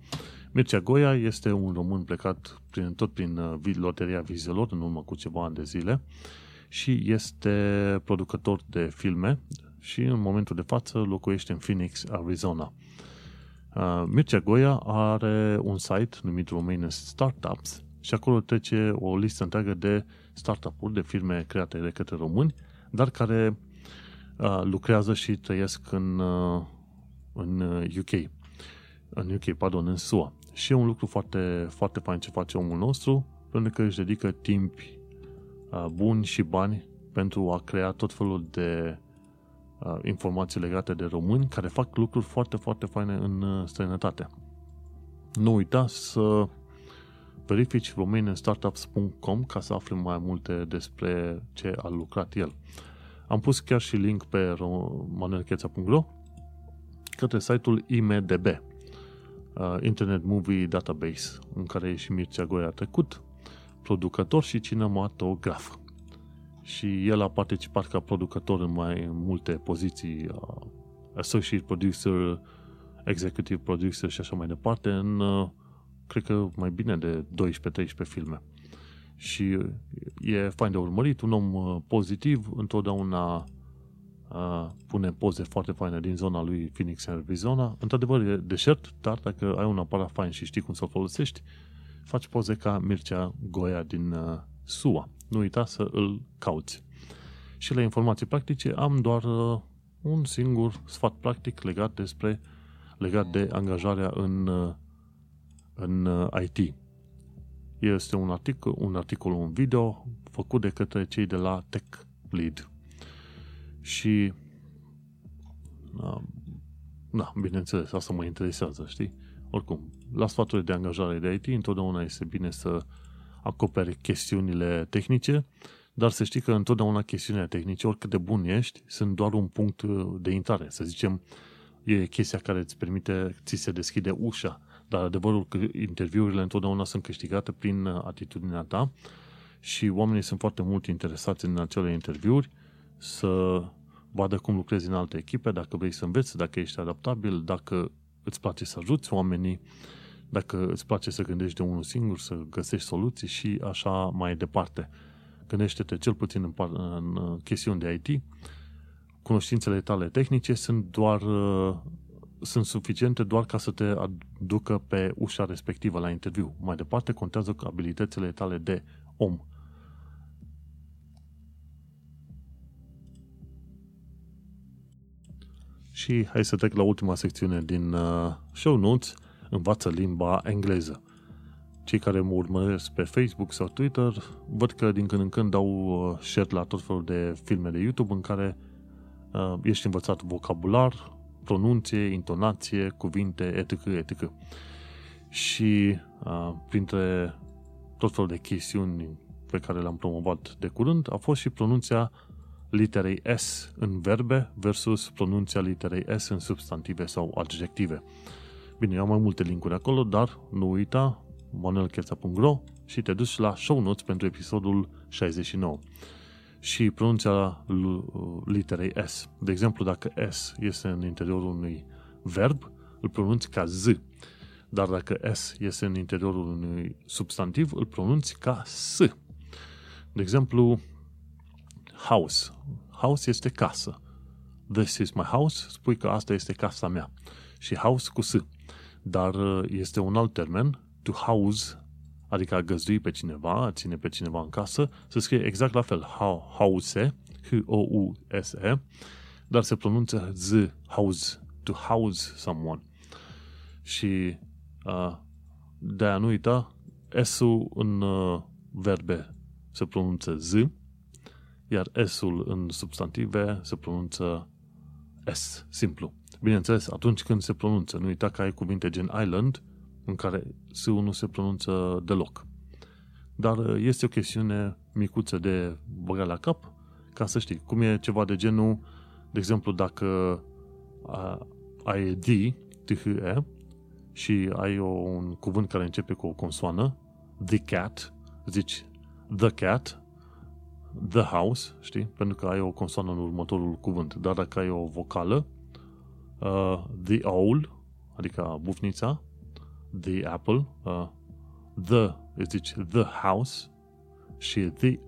Mircea Goia este un român plecat prin, tot prin uh, loteria vizelor în urmă cu ceva ani de zile și este producător de filme și în momentul de față locuiește în Phoenix, Arizona. Uh, Mircea Goia are un site numit Romanian Startups și acolo trece o listă întreagă de startup-uri, de firme create de către români, dar care uh, lucrează și trăiesc în, uh, în UK. Uh, în UK, pardon, în SUA. Și e un lucru foarte, foarte fain ce face omul nostru, pentru că își dedică timp uh, buni și bani pentru a crea tot felul de uh, informații legate de români care fac lucruri foarte, foarte faine în uh, străinătate. Nu uita să verifici romanianstartups.com ca să afli mai multe despre ce a lucrat el. Am pus chiar și link pe manuelcheța.ro către site-ul IMDB. Uh, Internet Movie Database, în care e și Mircea Goia a trecut, producător și cinematograf. Și el a participat ca producător în mai multe poziții, uh, associate producer, executive producer și așa mai departe, în, uh, cred că, mai bine de 12-13 filme. Și e fain de urmărit, un om uh, pozitiv, întotdeauna uh, pune poze foarte faine din zona lui Phoenix, Arizona. Într-adevăr, e deșert, dar dacă ai un aparat fain și știi cum să-l folosești, faci poze ca Mircea Goia din uh, SUA. Nu uita să îl cauți. Și la informații practice am doar uh, un singur sfat practic legat despre legat de angajarea în, uh, în uh, IT. Este un articol, un articol, un video făcut de către cei de la Tech Lead. Și da, bineînțeles, asta mă interesează, știi? Oricum, la sfaturile de angajare de IT, întotdeauna este bine să acoperi chestiunile tehnice, dar să știi că întotdeauna chestiunile tehnice, oricât de bun ești, sunt doar un punct de intrare. Să zicem, e chestia care îți permite, ți se deschide ușa, dar adevărul că interviurile întotdeauna sunt câștigate prin atitudinea ta și oamenii sunt foarte mult interesați în acele interviuri să vadă cum lucrezi în alte echipe, dacă vrei să înveți, dacă ești adaptabil, dacă îți place să ajuți oamenii, dacă îți place să gândești de unul singur, să găsești soluții și așa mai departe. Gândește-te cel puțin în, în chestiuni de IT, cunoștințele tale tehnice sunt doar sunt suficiente doar ca să te aducă pe ușa respectivă la interviu. Mai departe contează abilitățile tale de om. Și hai să trec la ultima secțiune din uh, show notes, învață limba engleză. Cei care mă urmăresc pe Facebook sau Twitter văd că din când în când dau uh, share la tot felul de filme de YouTube în care uh, ești învățat vocabular, pronunție, intonație, cuvinte, etc., etc. Și uh, printre tot felul de chestiuni pe care le-am promovat de curând a fost și pronunția literei S în verbe versus pronunția literei S în substantive sau adjective. Bine, eu am mai multe linkuri acolo, dar nu uita manuelcherța.ro și te duci la show notes pentru episodul 69 și pronunția literei S. De exemplu, dacă S este în interiorul unui verb, îl pronunți ca Z. Dar dacă S este în interiorul unui substantiv, îl pronunți ca S. De exemplu, house. House este casă. This is my house, spui că asta este casa mea. Și house cu S. Dar uh, este un alt termen, to house adică a găzdui pe cineva, a ține pe cineva în casă, se scrie exact la fel, house, H-O-U-S-E, dar se pronunță z, house, to house someone. Și uh, de-aia nu uita, S-ul în uh, verbe se pronunță z, iar S-ul în substantive se pronunță S, simplu. Bineînțeles, atunci când se pronunță, nu uita că ai cuvinte gen island, în care s nu se pronunță deloc. Dar uh, este o chestiune micuță de băgat la cap, ca să știi. Cum e ceva de genul, de exemplu, dacă ai D, t h e și ai o, un cuvânt care începe cu o consoană, the cat, zici the cat, the house, știi? Pentru că ai o consoană în următorul cuvânt. Dar dacă ai o vocală, uh, the owl, adică bufnița, the apple, uh, the, zici the house și the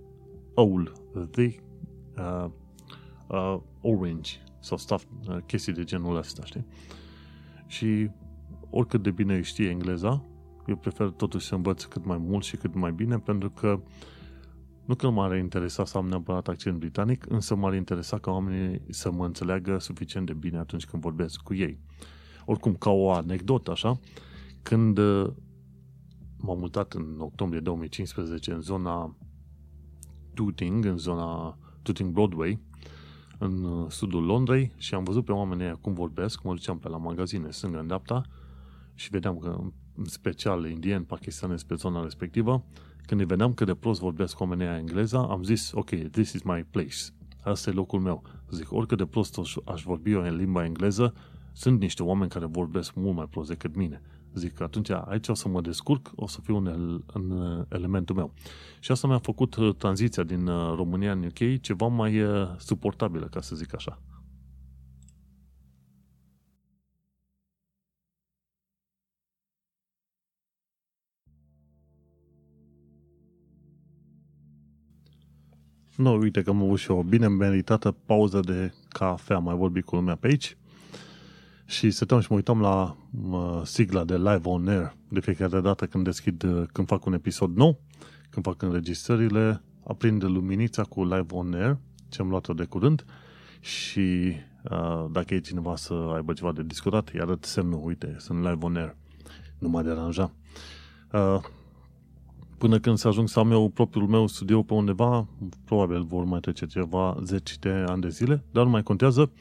owl, the uh, uh, orange sau stuff, uh, chestii de genul ăsta, știi? Și oricât de bine știe engleza, eu prefer totuși să învăț cât mai mult și cât mai bine, pentru că nu că m-ar interesa să am neapărat accent britanic, însă m-ar interesa ca oamenii să mă înțeleagă suficient de bine atunci când vorbesc cu ei. Oricum, ca o anecdotă, așa, când uh, m-am mutat în octombrie 2015 în zona Tooting, în zona Tooting Broadway, în uh, sudul Londrei și am văzut pe oamenii cum vorbesc, mă duceam pe la magazine stânga în dreapta și vedeam că în special indieni, pakistanezi pe zona respectivă, când îi vedeam cât de prost vorbesc oamenii engleza, am zis, ok, this is my place. Asta e locul meu. Zic, oricât de prost aș vorbi eu în limba engleză, sunt niște oameni care vorbesc mult mai prost decât mine. Zic că atunci aici o să mă descurc, o să fiu în, el, în elementul meu. Și asta mi-a făcut uh, tranziția din uh, România în UK ceva mai uh, suportabilă, ca să zic așa. Nu, uite că am avut și o bine meritată pauză de cafea, mai vorbit cu lumea pe aici și stăteam și mă uitam la mă, sigla de Live On Air de fiecare dată când deschid, când fac un episod nou, când fac înregistrările, aprind luminița cu Live On Air, ce am luat-o de curând și uh, dacă e cineva să aibă ceva de discutat, îi arăt semnul, uite, sunt Live On Air, nu mă deranja. Uh, până când să ajung să am eu propriul meu studio pe undeva, probabil vor mai trece ceva zeci de ani de zile, dar nu mai contează.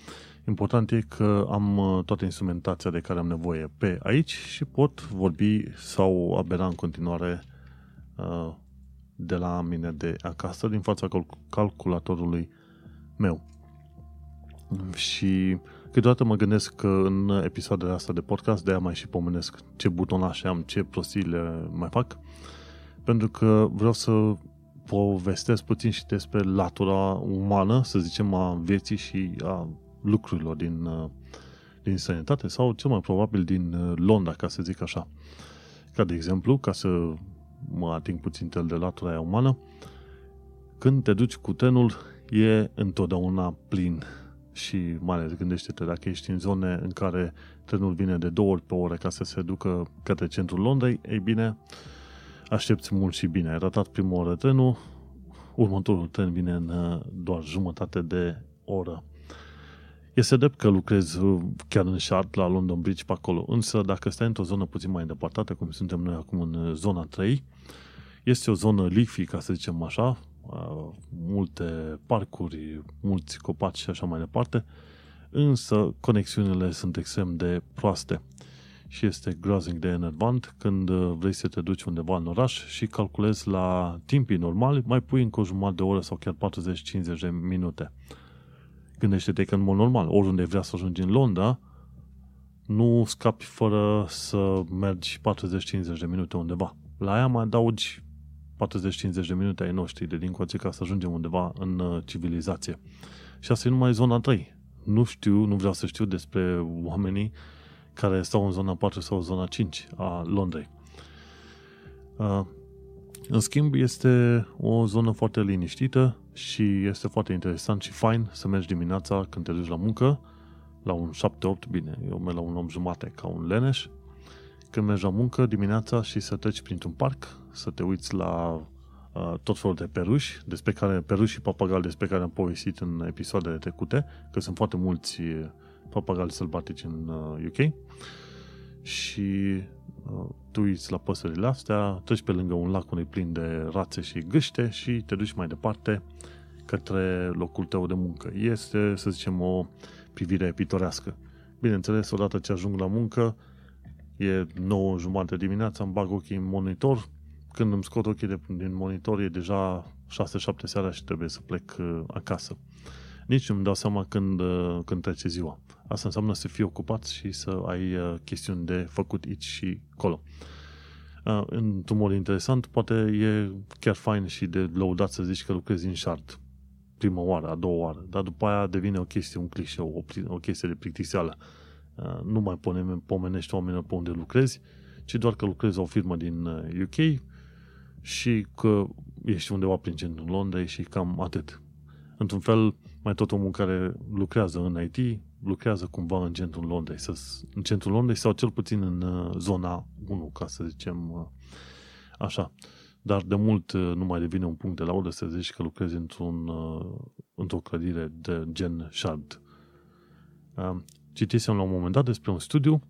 Important e că am uh, toată instrumentația de care am nevoie pe aici și pot vorbi sau abera în continuare uh, de la mine de acasă, din fața calculatorului meu. Și câteodată mă gândesc că în episoadele astea de podcast, de aia mai și pomenesc ce butonașe am, ce prostii le mai fac, pentru că vreau să povestesc puțin și despre latura umană, să zicem, a vieții și a lucrurilor din, uh, din sănătate sau cel mai probabil din uh, Londra, ca să zic așa. Ca de exemplu, ca să mă ating puțin tel de latura aia umană, când te duci cu trenul, e întotdeauna plin și mai ales gândește-te dacă ești în zone în care trenul vine de două ori pe oră ca să se ducă către centrul Londrei, ei bine, aștepți mult și bine. Ai ratat prima oră trenul, următorul tren vine în uh, doar jumătate de oră. Este drept că lucrez uh, chiar în Shard, la London Bridge, pe acolo. Însă, dacă stai într-o zonă puțin mai îndepărtată, cum suntem noi acum în uh, zona 3, este o zonă leafy, ca să zicem așa, uh, multe parcuri, mulți copaci și așa mai departe, însă conexiunile sunt extrem de proaste și este groaznic de enervant când vrei să te duci undeva în oraș și calculezi la timpii normali, mai pui încă o jumătate de oră sau chiar 40-50 de minute. Gândește-te că în mod normal, oriunde vrea să ajungi în Londra, nu scapi fără să mergi 40-50 de minute undeva. La aia mai adaugi 40-50 de minute ai noștri de din coace ca să ajungem undeva în uh, civilizație. Și asta e numai zona 3. Nu știu, nu vreau să știu despre oamenii care stau în zona 4 sau zona 5 a Londrei. Uh, în schimb, este o zonă foarte liniștită și este foarte interesant și fain să mergi dimineața când te duci la muncă, la un 7-8, bine, eu merg la un om jumate ca un leneș, când mergi la muncă dimineața și să treci printr-un parc, să te uiți la uh, tot felul de peruși, despre care, peruși și papagali despre care am povestit în episoadele trecute, că sunt foarte mulți papagali sălbatici în uh, UK și uh, tu uiți la păsările astea, treci pe lângă un lac unde plin de rațe și gâște și te duci mai departe către locul tău de muncă. Este, să zicem, o privire pitorească. Bineînțeles, odată ce ajung la muncă, e 9 jumate dimineața, îmi bag ochii în monitor, când îmi scot ochii de, din monitor e deja 6-7 seara și trebuie să plec uh, acasă. Nici nu-mi dau seama când, uh, când trece ziua. Asta înseamnă să fii ocupat și să ai uh, chestiuni de făcut aici și acolo. Uh, într-un mod interesant, poate e chiar fain și de lăudat să zici că lucrezi în shard prima oară, a doua oară, dar după aia devine o chestie, un clișeu, o, o chestie de plictiseală. Uh, nu mai pune, pomenești oamenii pe unde lucrezi, ci doar că lucrezi la o firmă din UK și că ești undeva prin centrul Londrei și cam atât. Într-un fel, mai tot omul care lucrează în IT lucrează cumva în centrul Londrei, să, în centrul Londrei sau cel puțin în uh, zona 1, ca să zicem uh, așa. Dar de mult uh, nu mai devine un punct de laudă să zici că lucrezi într-un, într-o clădire de gen Shard. Citisem la un moment dat despre un studiu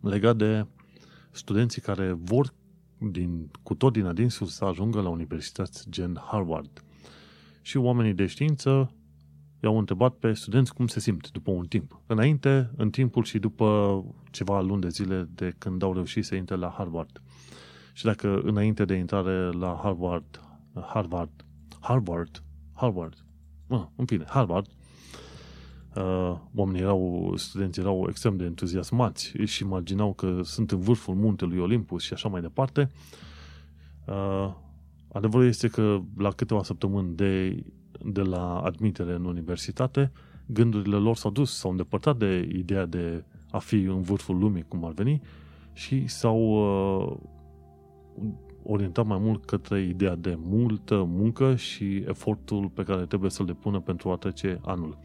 legat de studenții care vor din, cu tot din adinsul să ajungă la universități gen Harvard. Și oamenii de știință i-au întrebat pe studenți cum se simt după un timp. Înainte, în timpul și după ceva luni de zile de când au reușit să intre la Harvard. Și dacă înainte de intrare la Harvard, Harvard, Harvard, Harvard, mă, în fine, Harvard, uh, oamenii erau, studenții erau extrem de entuziasmați, își imaginau că sunt în vârful muntelui Olympus și așa mai departe. Uh, adevărul este că la câteva săptămâni de, de la admitere în universitate, gândurile lor s-au dus, s-au îndepărtat de ideea de a fi în vârful lumii, cum ar veni, și s-au uh, orientat mai mult către ideea de multă muncă și efortul pe care trebuie să-l depună pentru a trece anul.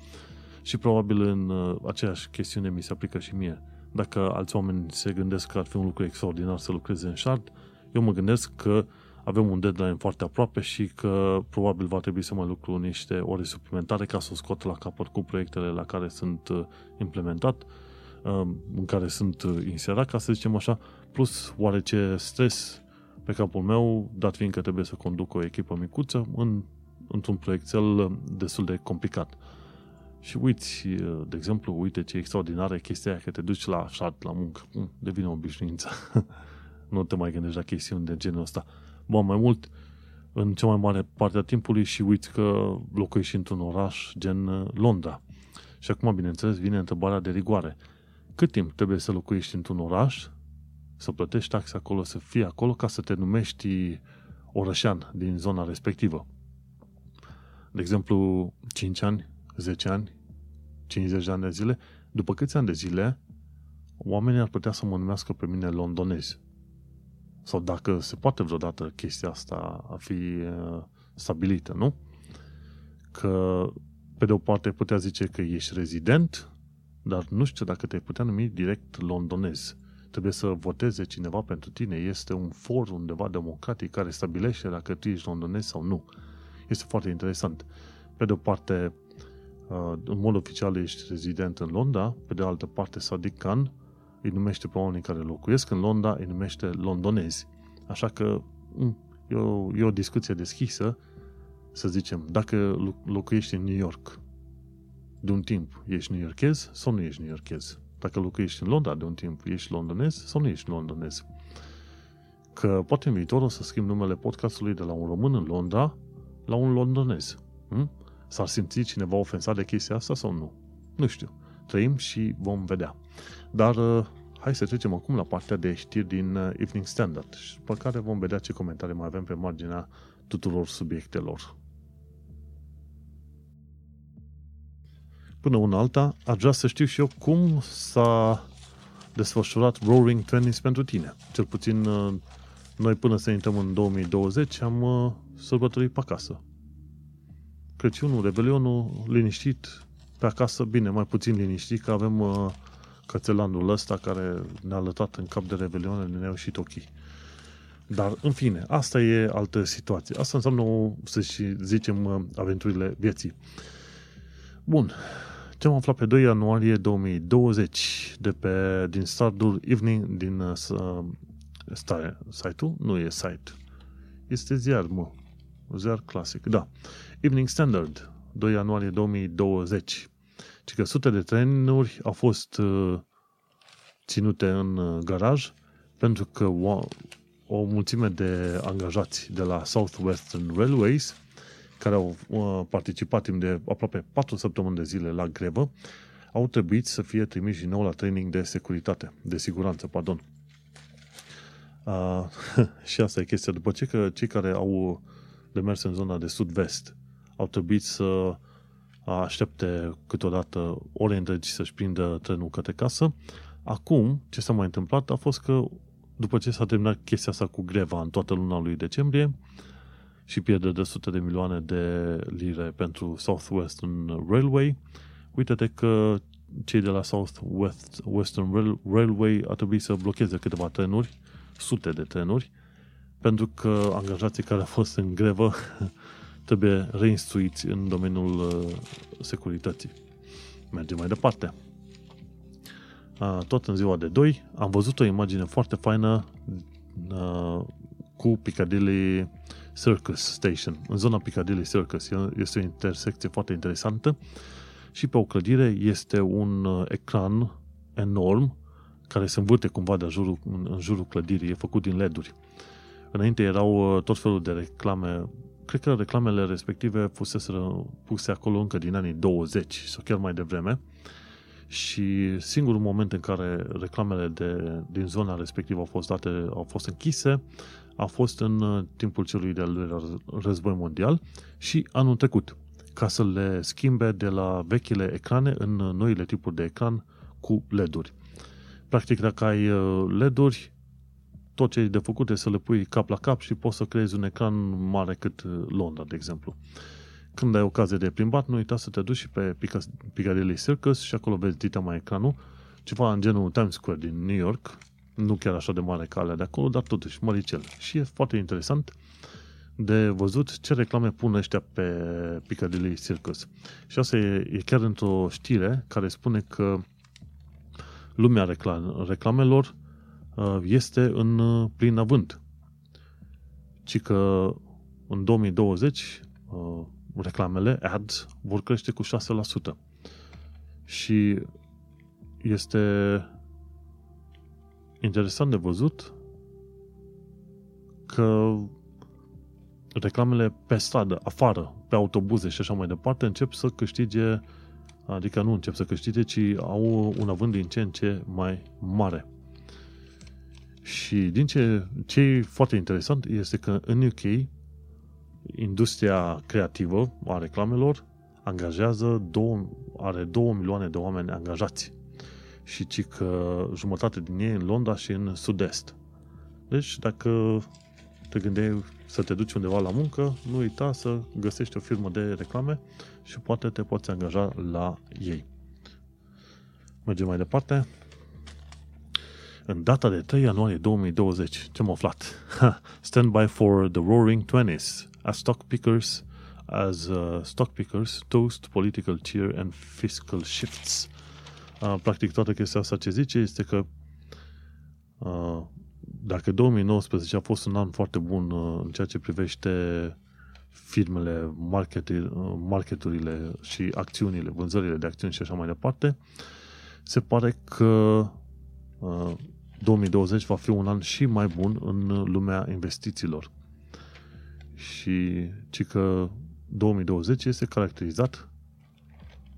Și probabil în uh, aceeași chestiune mi se aplică și mie. Dacă alți oameni se gândesc că ar fi un lucru extraordinar să lucreze în shard, eu mă gândesc că avem un deadline foarte aproape și că probabil va trebui să mai lucru niște ore suplimentare ca să o scot la capăt cu proiectele la care sunt uh, implementat, uh, în care sunt inserat, ca să zicem așa, plus oarece stres pe capul meu, dat fiind că trebuie să conduc o echipă micuță în, într-un proiectel destul de complicat. Și uiți, de exemplu, uite ce extraordinară e chestia aia că te duci la șat, la muncă. Hm, devine o obișnuință. [LAUGHS] nu te mai gândești la chestiuni de genul ăsta. Bun, mai mult, în cea mai mare parte a timpului și uiți că locuiești într-un oraș gen uh, Londra. Și acum, bineînțeles, vine întrebarea de rigoare. Cât timp trebuie să locuiești într-un oraș să plătești taxe acolo, să fii acolo ca să te numești orășan din zona respectivă. De exemplu, 5 ani, 10 ani, 50 de ani de zile, după câți ani de zile, oamenii ar putea să mă numească pe mine londonez. Sau dacă se poate vreodată chestia asta a fi uh, stabilită, nu? Că, pe de o parte, putea zice că ești rezident, dar nu știu dacă te-ai putea numi direct londonez trebuie să voteze cineva pentru tine. Este un for undeva democratic care stabilește dacă tu ești londonez sau nu. Este foarte interesant. Pe de o parte, uh, în mod oficial ești rezident în Londra, pe de altă parte Sadiq Khan îi numește pe oamenii care locuiesc în Londra, îi numește londonezi. Așa că mm, e o, e o discuție deschisă, să zicem, dacă locuiești în New York de un timp, ești New Yorkez sau nu ești New Yorkez? Dacă locuiești în Londra de un timp, ești londonez sau nu ești londonez. Că poate în viitor o să schimb numele podcastului de la un român în Londra la un londonez. Hm? S-ar simți cineva ofensat de chestia asta sau nu? Nu știu. Trăim și vom vedea. Dar uh, hai să trecem acum la partea de știri din uh, Evening Standard și pe care vom vedea ce comentarii mai avem pe marginea tuturor subiectelor. până una alta, aș vrea să știu și eu cum s-a desfășurat Roaring Twenties pentru tine. Cel puțin uh, noi până să intrăm în 2020 am uh, sărbătorit pe acasă. Crăciunul, Revelionul, liniștit, pe acasă, bine, mai puțin liniștit, că avem uh, cățelanul ăsta care ne-a lătat în cap de Revelion, ne-a ieșit ochii. Dar, în fine, asta e altă situație. Asta înseamnă, să zicem, aventurile vieții. Bun, ce am aflat pe 2 ianuarie 2020 de pe, din Stardoor Evening din uh, site-ul? Nu e site. Este ziar, mă. Ziar clasic, da. Evening Standard, 2 ianuarie 2020. Și că sute de trenuri au fost uh, ținute în uh, garaj pentru că o, o mulțime de angajați de la Southwestern Railways care au uh, participat timp de aproape 4 săptămâni de zile la grevă, au trebuit să fie trimiși din nou la training de securitate, de siguranță, pardon. Uh, [LAUGHS] și asta e chestia. După ce că cei care au de mers în zona de sud-vest au trebuit să aștepte câteodată ore întregi să-și prindă trenul către casă, acum ce s-a mai întâmplat a fost că după ce s-a terminat chestia asta cu greva în toată luna lui decembrie, și pierde de sute de milioane de lire pentru Southwestern Railway. Uite-te că cei de la Southwestern Railway ar trebui să blocheze câteva trenuri, sute de trenuri, pentru că angajații care au fost în grevă trebuie reinstruiți în domeniul uh, securității. Mergem mai departe. Uh, tot în ziua de 2 am văzut o imagine foarte faină uh, cu Piccadilly Circus Station, în zona Piccadilly Circus. Este o intersecție foarte interesantă și pe o clădire este un uh, ecran enorm care se învârte cumva de jurul, în, în jurul clădirii, e făcut din LED-uri. Înainte erau uh, tot felul de reclame cred că reclamele respective fusese puse acolo încă din anii 20 sau chiar mai devreme și singurul moment în care reclamele de, din zona respectivă au fost date, au fost închise a fost în uh, timpul celui de-al război mondial și anul trecut, ca să le schimbe de la vechile ecrane în uh, noile tipuri de ecran cu LED-uri. Practic, dacă ai uh, LED-uri, tot ce e de făcut e să le pui cap la cap și poți să creezi un ecran mare cât Londra, de exemplu. Când ai ocazie de plimbat, nu uita să te duci și pe Piccadilly Circus și acolo vezi dita mai ecranul, ceva în genul Times Square din New York, nu chiar așa de mare ca alea de acolo, dar totuși măricel. Și e foarte interesant de văzut ce reclame pun ăștia pe Piccadilly Circus. Și asta e, e chiar într-o știre care spune că lumea reclam, reclamelor uh, este în uh, plin avânt. Ci că în 2020 uh, reclamele, ads, vor crește cu 6%. Și este interesant de văzut că reclamele pe stradă, afară, pe autobuze și așa mai departe, încep să câștige, adică nu încep să câștige, ci au un avânt din ce în ce mai mare. Și din ce, ce e foarte interesant este că în UK industria creativă a reclamelor angajează două, are 2 milioane de oameni angajați și ci că jumătate din ei în Londra și în sud-est. Deci, dacă te gândeai să te duci undeva la muncă, nu uita să găsești o firmă de reclame și poate te poți angaja la ei. Mergem mai departe. În data de 3 ianuarie 2020, ce am aflat? Stand by for the Roaring Twenties, as stock pickers, as uh, stock pickers toast political cheer and fiscal shifts. Practic toată chestia asta ce zice este că dacă 2019 a fost un an foarte bun în ceea ce privește firmele, marketurile și acțiunile, vânzările de acțiuni și așa mai departe, se pare că 2020 va fi un an și mai bun în lumea investițiilor. Și ci că 2020 este caracterizat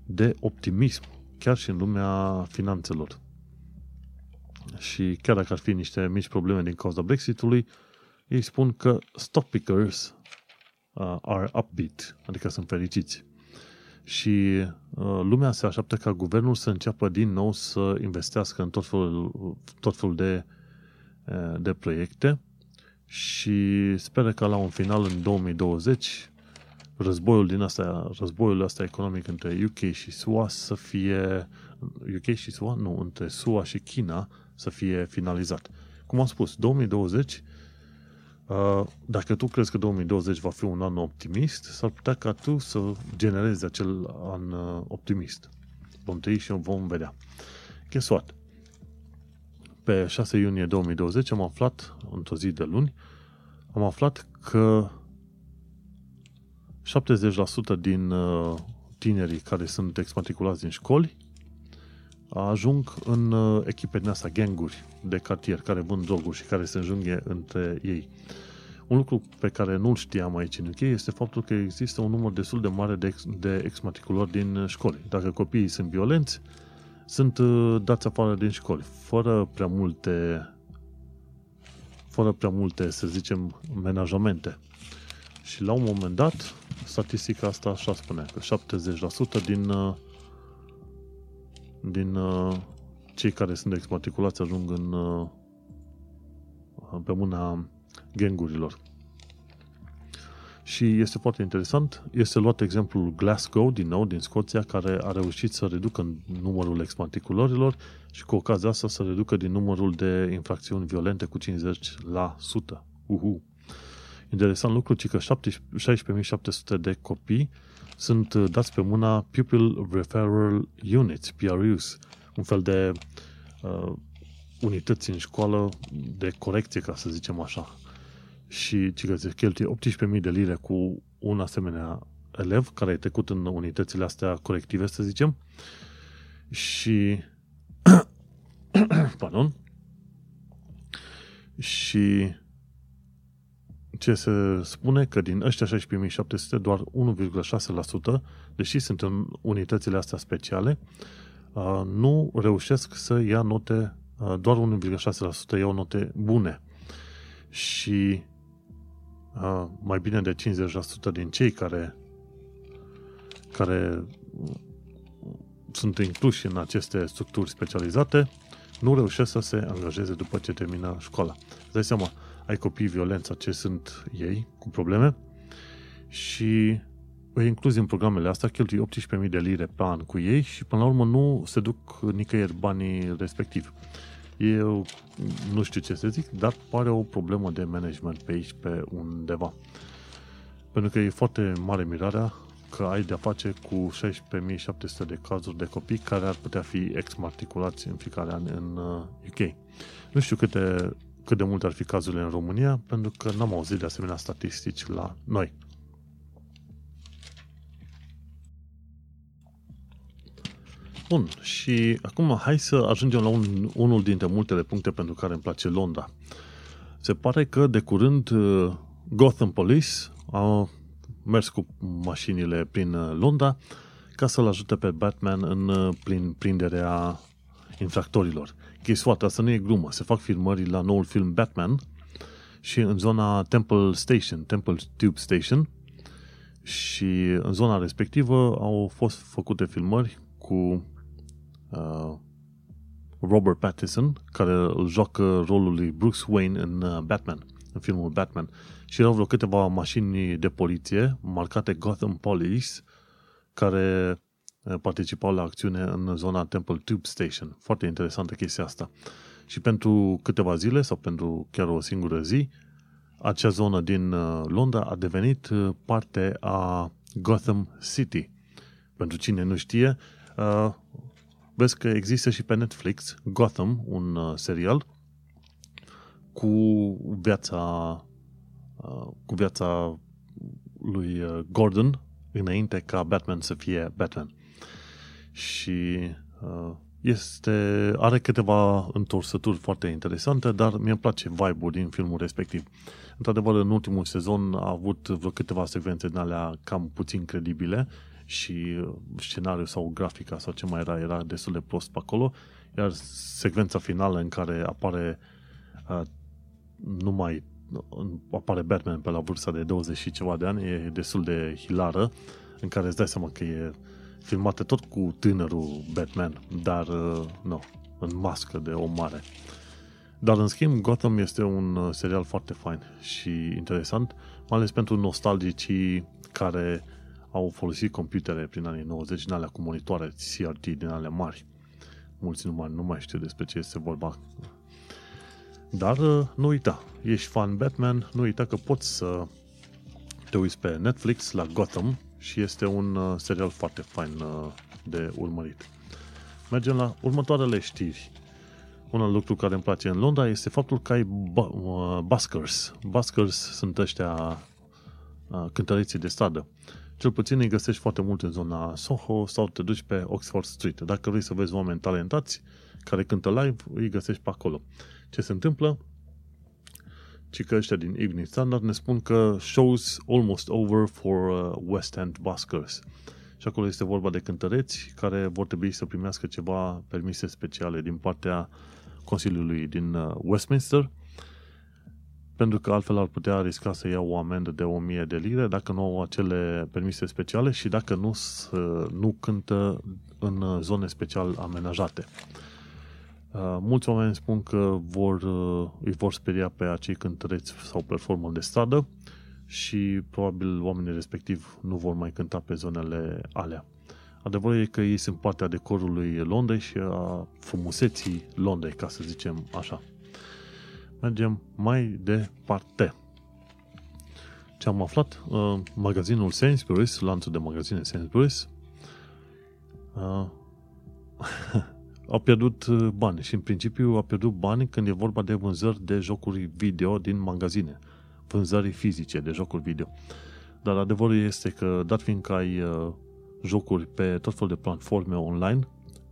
de optimism chiar și în lumea finanțelor. Și chiar dacă ar fi niște mici probleme din cauza Brexitului, ei spun că stock pickers uh, are upbeat, adică sunt fericiți. Și uh, lumea se așteaptă ca guvernul să înceapă din nou să investească în tot felul, tot felul de, uh, de proiecte și speră că la un final în 2020 războiul din asta, războiul ăsta economic între UK și SUA să fie, UK și SUA? Nu, între SUA și China să fie finalizat. Cum am spus, 2020, uh, dacă tu crezi că 2020 va fi un an optimist, s-ar putea ca tu să generezi acel an uh, optimist. Vom trăi și vom vedea. Guess what? Pe 6 iunie 2020 am aflat, într-o zi de luni, am aflat că 70% din uh, tinerii care sunt exmatriculați din școli ajung în uh, echipe din asta, ganguri de cartier, care vând droguri și care se înjunghe între ei. Un lucru pe care nu-l știam aici în UK este faptul că există un număr destul de mare de, ex, de exmatriculori din școli. Dacă copiii sunt violenți, sunt uh, dați afară din școli, fără prea multe fără prea multe, să zicem, menajamente. Și la un moment dat, statistica asta așa spune, că 70% din, uh, din uh, cei care sunt exmatriculați ajung în, uh, pe mâna gangurilor. Și este foarte interesant, este luat exemplul Glasgow, din nou, din Scoția, care a reușit să reducă numărul exmatriculărilor și cu ocazia asta să reducă din numărul de infracțiuni violente cu 50%. Uhu. Interesant lucru, ci că 16.700 de copii sunt uh, dați pe mâna Pupil Referral Units, PRUs, un fel de uh, unități în școală de corecție, ca să zicem așa. Și ci că se cheltuie 18.000 de lire cu un asemenea elev care a trecut în unitățile astea corective, să zicem. Și [COUGHS] pardon. Și ce se spune că din ăștia 16.700, doar 1,6%, deși sunt în unitățile astea speciale, uh, nu reușesc să ia note, uh, doar 1,6% iau note bune. Și uh, mai bine de 50% din cei care care sunt incluși în aceste structuri specializate nu reușesc să se angajeze după ce termină școala. Îți dai seama, ai copii violență, ce sunt ei cu probleme și îi incluzi în programele astea, cheltui 18.000 de lire pe an cu ei și până la urmă nu se duc nicăieri banii respectiv. Eu nu știu ce să zic, dar pare o problemă de management pe aici, pe undeva. Pentru că e foarte mare mirarea că ai de-a face cu 16.700 de cazuri de copii care ar putea fi exmatriculați în fiecare an în UK. Uh, nu știu câte, cât de multe ar fi cazurile în România, pentru că n-am auzit de asemenea statistici la noi. Bun, și acum hai să ajungem la un, unul dintre multele puncte pentru care îmi place Londra. Se pare că de curând uh, Gotham Police a mers cu mașinile prin uh, Londra ca să-l ajute pe Batman în uh, prin prinderea infractorilor. Guess what? Asta nu e glumă. Se fac filmări la noul film Batman și în zona Temple Station, Temple Tube Station și în zona respectivă au fost făcute filmări cu uh, Robert Pattinson, care îl joacă rolul lui Bruce Wayne în uh, Batman, în filmul Batman și erau vreo câteva mașini de poliție marcate Gotham Police care eh, participau la acțiune în zona Temple Tube Station. Foarte interesantă chestia asta. Și pentru câteva zile sau pentru chiar o singură zi, acea zonă din eh, Londra a devenit eh, parte a Gotham City. Pentru cine nu știe, vezi că există și pe Netflix Gotham, un serial cu viața Uh, cu viața lui uh, Gordon înainte ca Batman să fie Batman. Și uh, este, are câteva întorsături foarte interesante, dar mi-e place vibe-ul din filmul respectiv. Într-adevăr, în ultimul sezon a avut vreo câteva secvențe din alea cam puțin credibile și scenariul sau grafica sau ce mai era, era destul de prost pe acolo, iar secvența finală în care apare uh, numai apare Batman pe la vârsta de 20 și ceva de ani, e destul de hilară, în care îți dai seama că e filmată tot cu tânărul Batman, dar uh, nu, în mască de om mare. Dar în schimb, Gotham este un uh, serial foarte fain și interesant, mai ales pentru nostalgicii care au folosit computere prin anii 90 din alea cu monitoare CRT din alea mari. Mulți nu mai, nu mai știu despre ce este vorba dar uh, nu uita, ești fan Batman, nu uita că poți să te uiți pe Netflix la Gotham și este un uh, serial foarte fain uh, de urmărit. Mergem la următoarele știri. Un alt lucru care îmi place în Londra este faptul că ai buskers. Buskers sunt ăștia cântăreții de stradă. Cel puțin îi găsești foarte mult în zona Soho sau te duci pe Oxford Street. Dacă vrei să vezi oameni talentați care cântă live, îi găsești pe acolo. Ce se întâmplă? Ci că ăștia din Evening Standard ne spun că shows almost over for uh, West End buskers. Și acolo este vorba de cântăreți care vor trebui să primească ceva permise speciale din partea Consiliului din uh, Westminster, pentru că altfel ar putea risca să ia o amendă de 1000 de lire dacă nu au acele permise speciale și dacă nu, nu cântă în uh, zone special amenajate. Uh, mulți oameni spun că vor, uh, îi vor speria pe acei cântăreți sau performă de stradă și probabil oamenii respectiv nu vor mai cânta pe zonele alea. Adevărul e că ei sunt partea decorului Londrei și a frumuseții Londrei, ca să zicem așa. Mergem mai departe. Ce am aflat? Uh, magazinul Sainsbury's, lanțul de magazine Sainsbury's, [LAUGHS] uh, au pierdut uh, bani și în principiu au pierdut bani când e vorba de vânzări de jocuri video din magazine, vânzări fizice de jocuri video. Dar adevărul este că, dat fiindcă ai uh, jocuri pe tot felul de platforme online,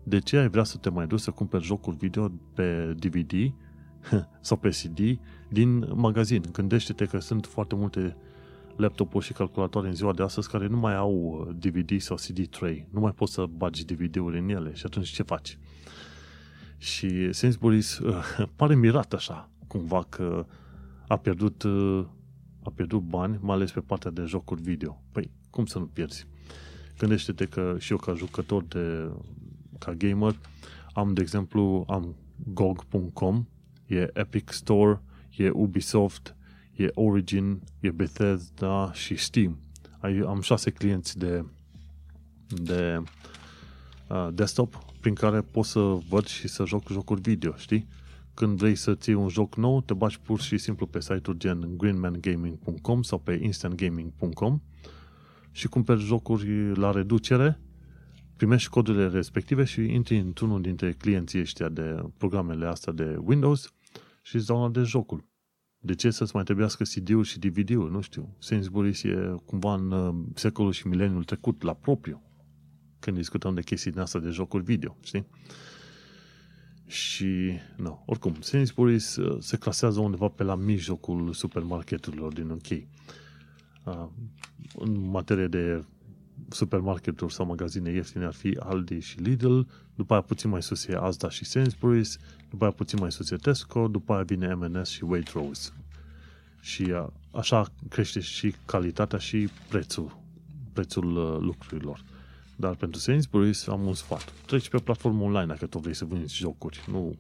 de ce ai vrea să te mai duci să cumperi jocuri video pe DVD [LAUGHS] sau pe CD din magazin. Gândește-te că sunt foarte multe laptopuri și calculatoare în ziua de astăzi care nu mai au DVD uh, sau CD tray. Nu mai poți să bagi DVD-uri în ele și atunci ce faci? Și Sainsbury's uh, [LAUGHS] pare mirat așa, cumva că a pierdut, uh, a pierdut bani, mai ales pe partea de jocuri video. Păi, cum să nu pierzi? Gândește-te că și eu ca jucător de, ca gamer, am, de exemplu, am GOG.com, e Epic Store, e Ubisoft, e Origin, e Bethesda și Steam. Am șase clienți de, de uh, desktop prin care pot să văd și să joc jocuri video, știi? Când vrei să ții un joc nou, te bagi pur și simplu pe site-uri gen greenmangaming.com sau pe instantgaming.com și cumperi jocuri la reducere, primești codurile respective și intri într-unul dintre clienții ăștia de programele astea de Windows și îți dau de jocul. De ce să-ți mai trebuiască CD-ul și DVD-ul? Nu știu. Sainsbury's e cumva în uh, secolul și mileniul trecut, la propriu. Când discutăm de chestii din asta de jocuri video, știi? Și, nu, oricum, Sainsbury's uh, se clasează undeva pe la mijlocul supermarketurilor din UK. Uh, în materie de supermarketuri sau magazine ieftine ar fi Aldi și Lidl, după aia puțin mai sus e Asda și Sainsbury's, după aia puțin mai sus e Tesco, după aia vine M&S și Waitrose. Și așa crește și calitatea și prețul, prețul uh, lucrurilor. Dar pentru Sainsbury's am un sfat. Treci pe platformă online dacă tu vrei să vinzi jocuri, nu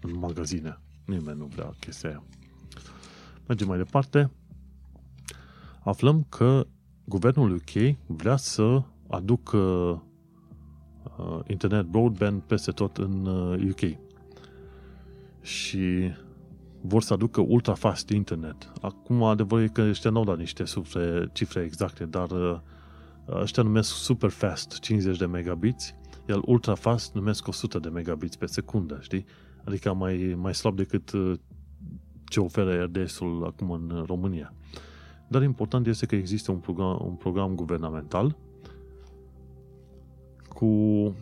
în magazine. Nimeni nu vrea chestia aia. Mergem mai departe. Aflăm că guvernul UK vrea să aducă uh, internet broadband peste tot în uh, UK. Și vor să aducă ultra fast internet. Acum adevărul e că ăștia nu au dat niște cifre, cifre exacte, dar uh, ăștia numesc super fast 50 de megabits, iar ultra fast numesc 100 de megabits pe secundă, știi? Adică mai, mai slab decât uh, ce oferă RDS-ul acum în România. Dar important este că există un program, un program guvernamental cu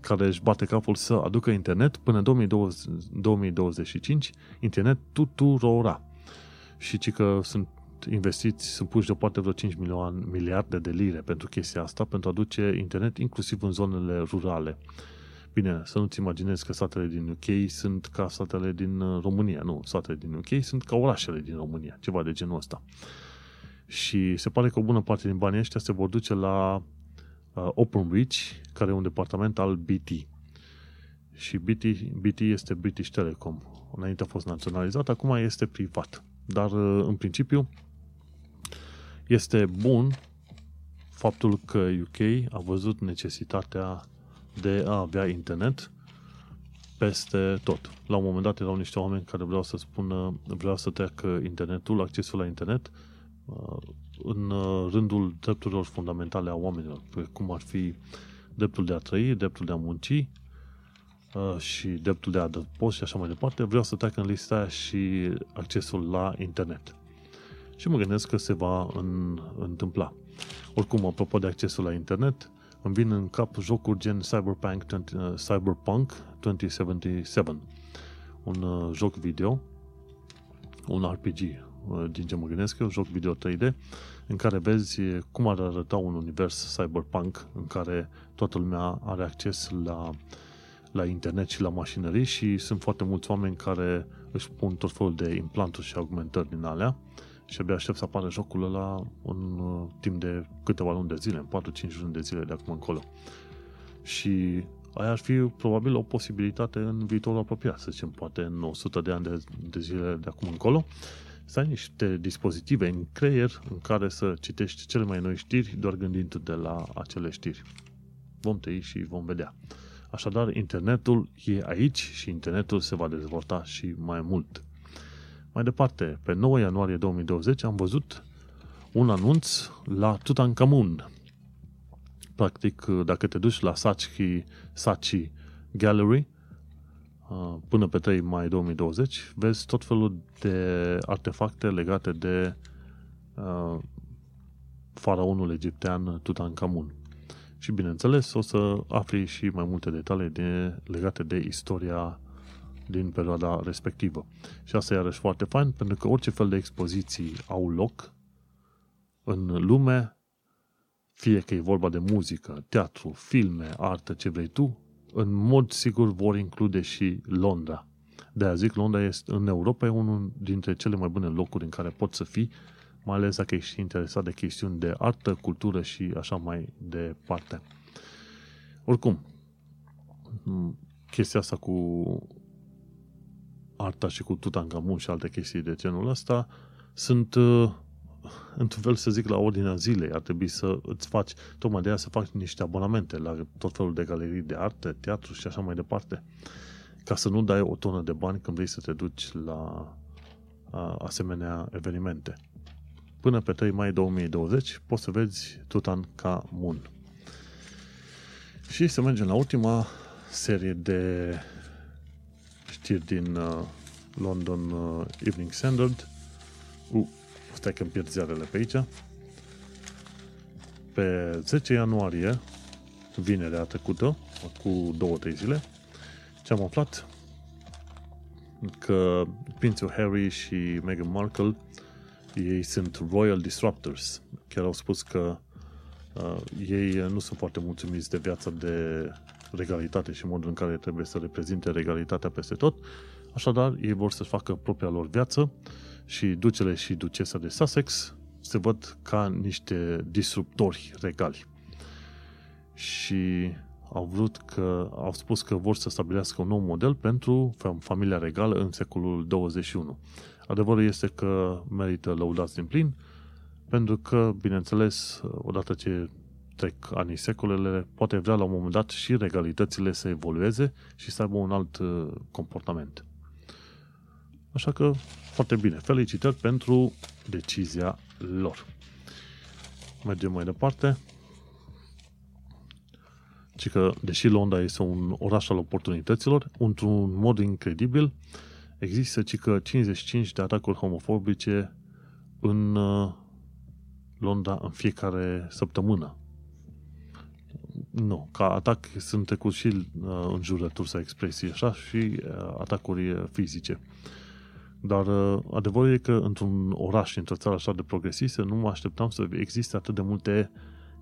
care își bate capul să aducă internet până în 2020, 2025, internet tuturora. Și ci că sunt investiți, sunt puși deoparte vreo 5 milioane, miliarde de lire pentru chestia asta, pentru a aduce internet inclusiv în zonele rurale. Bine, să nu-ți imaginezi că statele din UK sunt ca statele din uh, România. Nu, statele din UK sunt ca orașele din România, ceva de genul ăsta. Și se pare că o bună parte din banii ăștia se vor duce la uh, Openreach, care e un departament al BT. Și BT, BT este British Telecom. Înainte a fost naționalizat, acum este privat. Dar, uh, în principiu, este bun faptul că UK a văzut necesitatea de a avea internet peste tot. La un moment dat erau niște oameni care vreau să spună, vreau să treacă internetul, accesul la internet, uh, în uh, rândul drepturilor fundamentale a oamenilor, cum ar fi dreptul de a trăi, dreptul de a munci uh, și dreptul de a adăpost și așa mai departe, vreau să treacă în lista aia și accesul la internet. Și mă gândesc că se va în, întâmpla. Oricum, apropo de accesul la internet, îmi vin în cap jocuri gen Cyberpunk, 20, uh, Cyberpunk 2077, un uh, joc video, un RPG, uh, din ce mă gândesc eu, joc video 3D, în care vezi cum ar arăta un univers cyberpunk în care toată lumea are acces la, la internet și la mașinării și sunt foarte mulți oameni care își pun tot felul de implanturi și augmentări din alea și abia aștept să apară jocul ăla în uh, timp de câteva luni de zile, în 4-5 luni de zile de acum încolo. Și aia ar fi probabil o posibilitate în viitorul apropiat, să zicem, poate în 100 de ani de, de zile de acum încolo, să ai niște dispozitive în creier în care să citești cele mai noi știri doar gândind de la acele știri. Vom tăi și vom vedea. Așadar, internetul e aici și internetul se va dezvolta și mai mult. Mai departe, pe 9 ianuarie 2020 am văzut un anunț la Tutankhamun. Practic, dacă te duci la Sachi, Sachi Gallery, Uh, până pe 3 mai 2020, vezi tot felul de artefacte legate de uh, faraonul egiptean Tutankhamun. Și bineînțeles, o să afli și mai multe detalii de, legate de istoria din perioada respectivă. Și asta e iarăși foarte fain, pentru că orice fel de expoziții au loc în lume, fie că e vorba de muzică, teatru, filme, artă, ce vrei tu, în mod sigur vor include și Londra. De aia zic, Londra este, în Europa e unul dintre cele mai bune locuri în care poți să fii, mai ales dacă ești interesat de chestiuni de artă, cultură și așa mai departe. Oricum, chestia asta cu arta și cu Tutankamon și alte chestii de genul ăsta sunt uh, într-un fel să zic la ordinea zilei. Ar trebui să îți faci, tocmai de aia să faci niște abonamente la tot felul de galerii de artă, teatru și așa mai departe. Ca să nu dai o tonă de bani când vrei să te duci la a, asemenea evenimente. Până pe 3 mai 2020 poți să vezi Tutankamon. Și să mergem la ultima serie de știri din uh, London uh, Evening Standard. Uh, stai că îmi pierd ziarele pe aici. Pe 10 ianuarie, vinerea trecută, cu două, trei zile, ce am aflat că prințul Harry și Meghan Markle ei sunt Royal Disruptors. Chiar au spus că uh, ei nu sunt foarte mulțumiți de viața de regalitate și modul în care trebuie să reprezinte regalitatea peste tot. Așadar, ei vor să facă propria lor viață și ducele și ducesa de Sussex se văd ca niște disruptori regali. Și au vrut că, au spus că vor să stabilească un nou model pentru familia regală în secolul 21. Adevărul este că merită lăudați din plin, pentru că, bineînțeles, odată ce trec anii, secolele, poate vrea la un moment dat și regalitățile să evolueze și să aibă un alt uh, comportament. Așa că, foarte bine. Felicitări pentru decizia lor. Mergem mai departe. Și că, deși Londra este un oraș al oportunităților, într-un mod incredibil, există ci că 55 de atacuri homofobice în uh, Londra în fiecare săptămână. Nu, ca atac sunt trecut și uh, în jurături sau expresii așa și uh, atacuri fizice. Dar uh, adevărul e că într-un oraș, într-o țară așa de progresistă, nu mă așteptam să existe atât de multe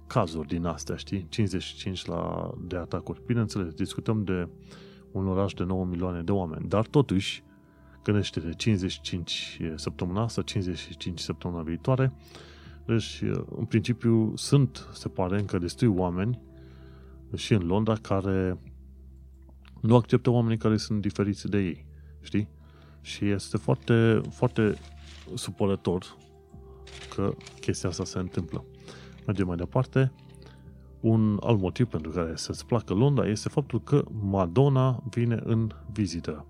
cazuri din astea, știi? 55 la, de atacuri. Bineînțeles, discutăm de un oraș de 9 milioane de oameni, dar totuși, gândește de 55 săptămâna asta, 55 săptămâna viitoare, deci, uh, în principiu, sunt, se pare, încă destui oameni și în Londra care nu acceptă oamenii care sunt diferiți de ei, știi? Și este foarte, foarte supărător că chestia asta se întâmplă. Mergem mai departe. Un alt motiv pentru care să-ți placă Londra este faptul că Madonna vine în vizită.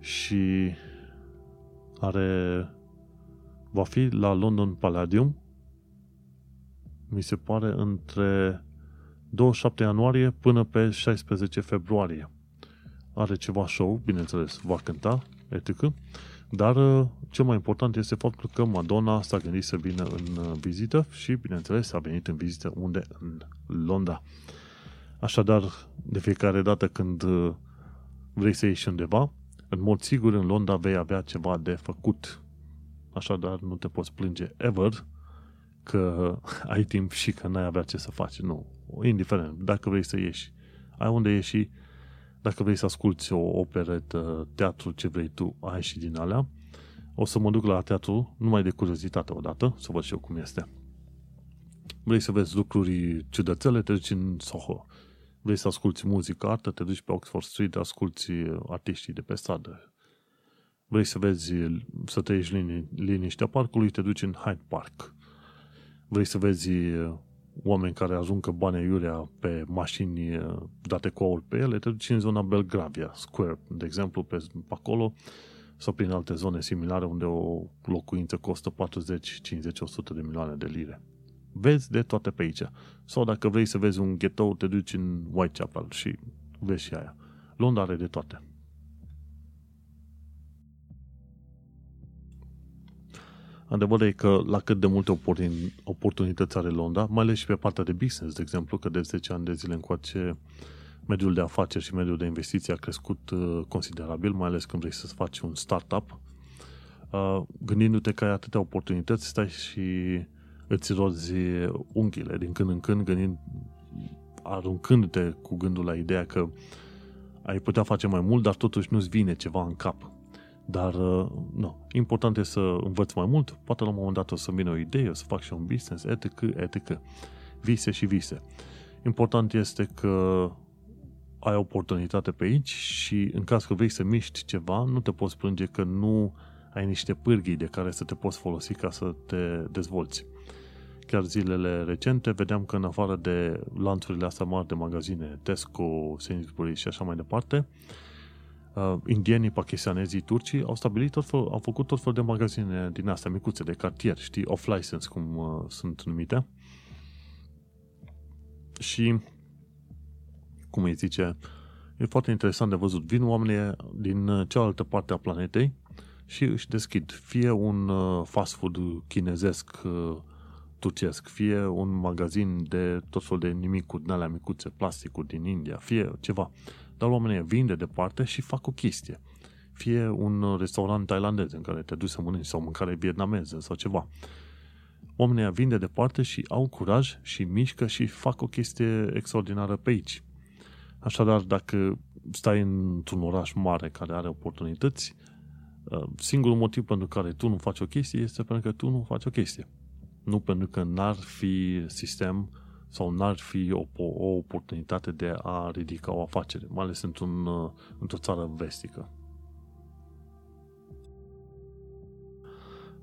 Și are va fi la London Palladium mi se pare între 27 ianuarie până pe 16 februarie are ceva show, bineînțeles, va cânta, etc. Dar uh, cel mai important este faptul că Madonna s-a gândit să vină în uh, vizită și, bineînțeles, a venit în vizită unde? În Londra. Așadar, de fiecare dată când uh, vrei să ieși undeva, în mod sigur în Londra vei avea ceva de făcut. Așadar, nu te poți plânge ever că [LAUGHS] ai timp și că n-ai avea ce să faci. Nu. Indiferent, dacă vrei să ieși, ai unde ieși, dacă vrei să asculti o operetă, teatru, ce vrei tu, ai și din alea. O să mă duc la teatru numai de curiozitate odată, să văd și eu cum este. Vrei să vezi lucruri ciudățele, te duci în Soho. Vrei să asculti muzică, artă, te duci pe Oxford Street, asculti artiștii de pe stradă. Vrei să vezi, să trăiești lini, liniștea parcului, te duci în Hyde Park. Vrei să vezi oameni care ajungă bani iurea pe mașini eh, date cu aur pe ele, te duci în zona Belgravia Square, de exemplu, pe acolo, sau prin alte zone similare unde o locuință costă 40, 50, 100 de milioane de lire. Vezi de toate pe aici. Sau dacă vrei să vezi un ghetto, te duci în Whitechapel și vezi și aia. Londra are de toate. Adevărul e că la cât de multe oportunități are Londra, mai ales și pe partea de business, de exemplu, că de 10 ani de zile încoace mediul de afaceri și mediul de investiții a crescut uh, considerabil, mai ales când vrei să faci un startup. Uh, gândindu-te că ai atâtea oportunități, stai și îți rozi unghiile din când în când, gândind, aruncându-te cu gândul la ideea că ai putea face mai mult, dar totuși nu-ți vine ceva în cap. Dar, uh, nu, important e să învăț mai mult, poate la un moment dat o să vină o idee, o să fac și un business, etc., etc. Vise și vise. Important este că ai oportunitate pe aici și în caz că vrei să miști ceva, nu te poți plânge că nu ai niște pârghii de care să te poți folosi ca să te dezvolți. Chiar zilele recente vedeam că în afară de lanțurile astea mari de magazine, Tesco, Sainsbury's și așa mai departe, uh, indienii, pakistanezii, turcii au stabilit tot fel, au făcut tot fel de magazine din astea micuțe, de cartier, știi, off-license, cum uh, sunt numite. Și, cum îi zice, e foarte interesant de văzut. Vin oamenii din cealaltă parte a planetei și își deschid fie un uh, fast food chinezesc uh, turcesc, fie un magazin de tot fel de nimicuri, din alea micuțe, plasticuri din India, fie ceva. Dar oamenii vin de departe și fac o chestie. Fie un restaurant tailandez în care te duci să mănânci sau mâncare vietnameză sau ceva. Oamenii vin de departe și au curaj și mișcă și fac o chestie extraordinară pe aici. Așadar, dacă stai într-un oraș mare care are oportunități, uh, singurul motiv pentru care tu nu faci o chestie este pentru că tu nu faci o chestie. Nu pentru că n-ar fi sistem sau n-ar fi o, o oportunitate de a ridica o afacere, mai ales într-un, uh, într-o țară vestică.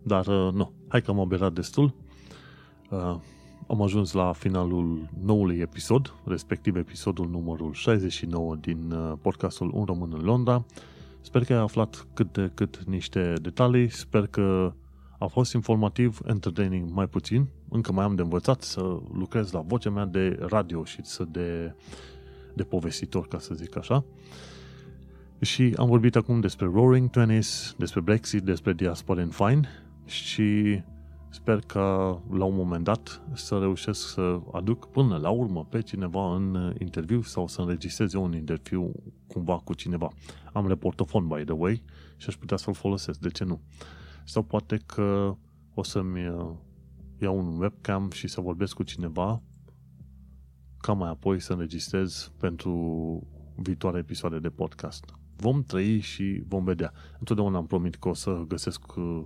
Dar uh, nu, hai că am aberat destul. Uh, am ajuns la finalul noului episod, respectiv episodul numărul 69 din uh, podcastul Un Român în Londra. Sper că ai aflat cât de cât niște detalii, sper că a fost informativ, entertaining mai puțin, încă mai am de învățat să lucrez la vocea mea de radio și să de, de povestitor, ca să zic așa. Și am vorbit acum despre Roaring Twenties, despre Brexit, despre Diaspora in Fine și sper că la un moment dat să reușesc să aduc până la urmă pe cineva în interviu sau să înregistrez eu un interviu cumva cu cineva. Am reportofon, by the way, și aș putea să-l folosesc, de ce nu? Sau poate că o să-mi uh, iau un webcam și să vorbesc cu cineva ca mai apoi să înregistrez pentru viitoare episoade de podcast. Vom trăi și vom vedea. Întotdeauna am promit că o să găsesc uh,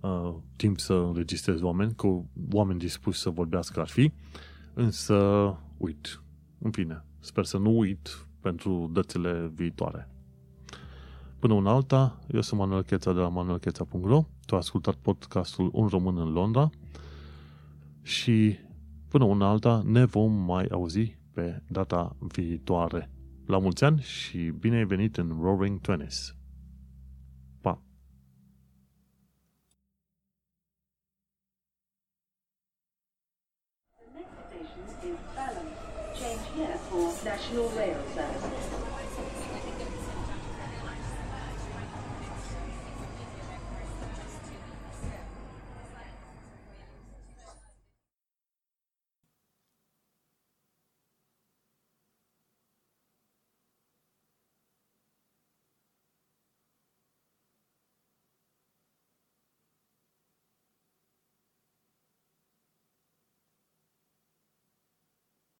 uh, timp să înregistrez oameni, că oameni dispuși să vorbească ar fi, însă uit. În fine, sper să nu uit pentru dățile viitoare. Până una alta, eu sunt Manuel Cheța de la manuelcheța.ro, tu ai ascultat podcastul Un Român în Londra și până una alta ne vom mai auzi pe data viitoare. La mulți ani și bine ai venit în Roaring Twenties! Pa! The next station is Balham. Change here for National Rail Service.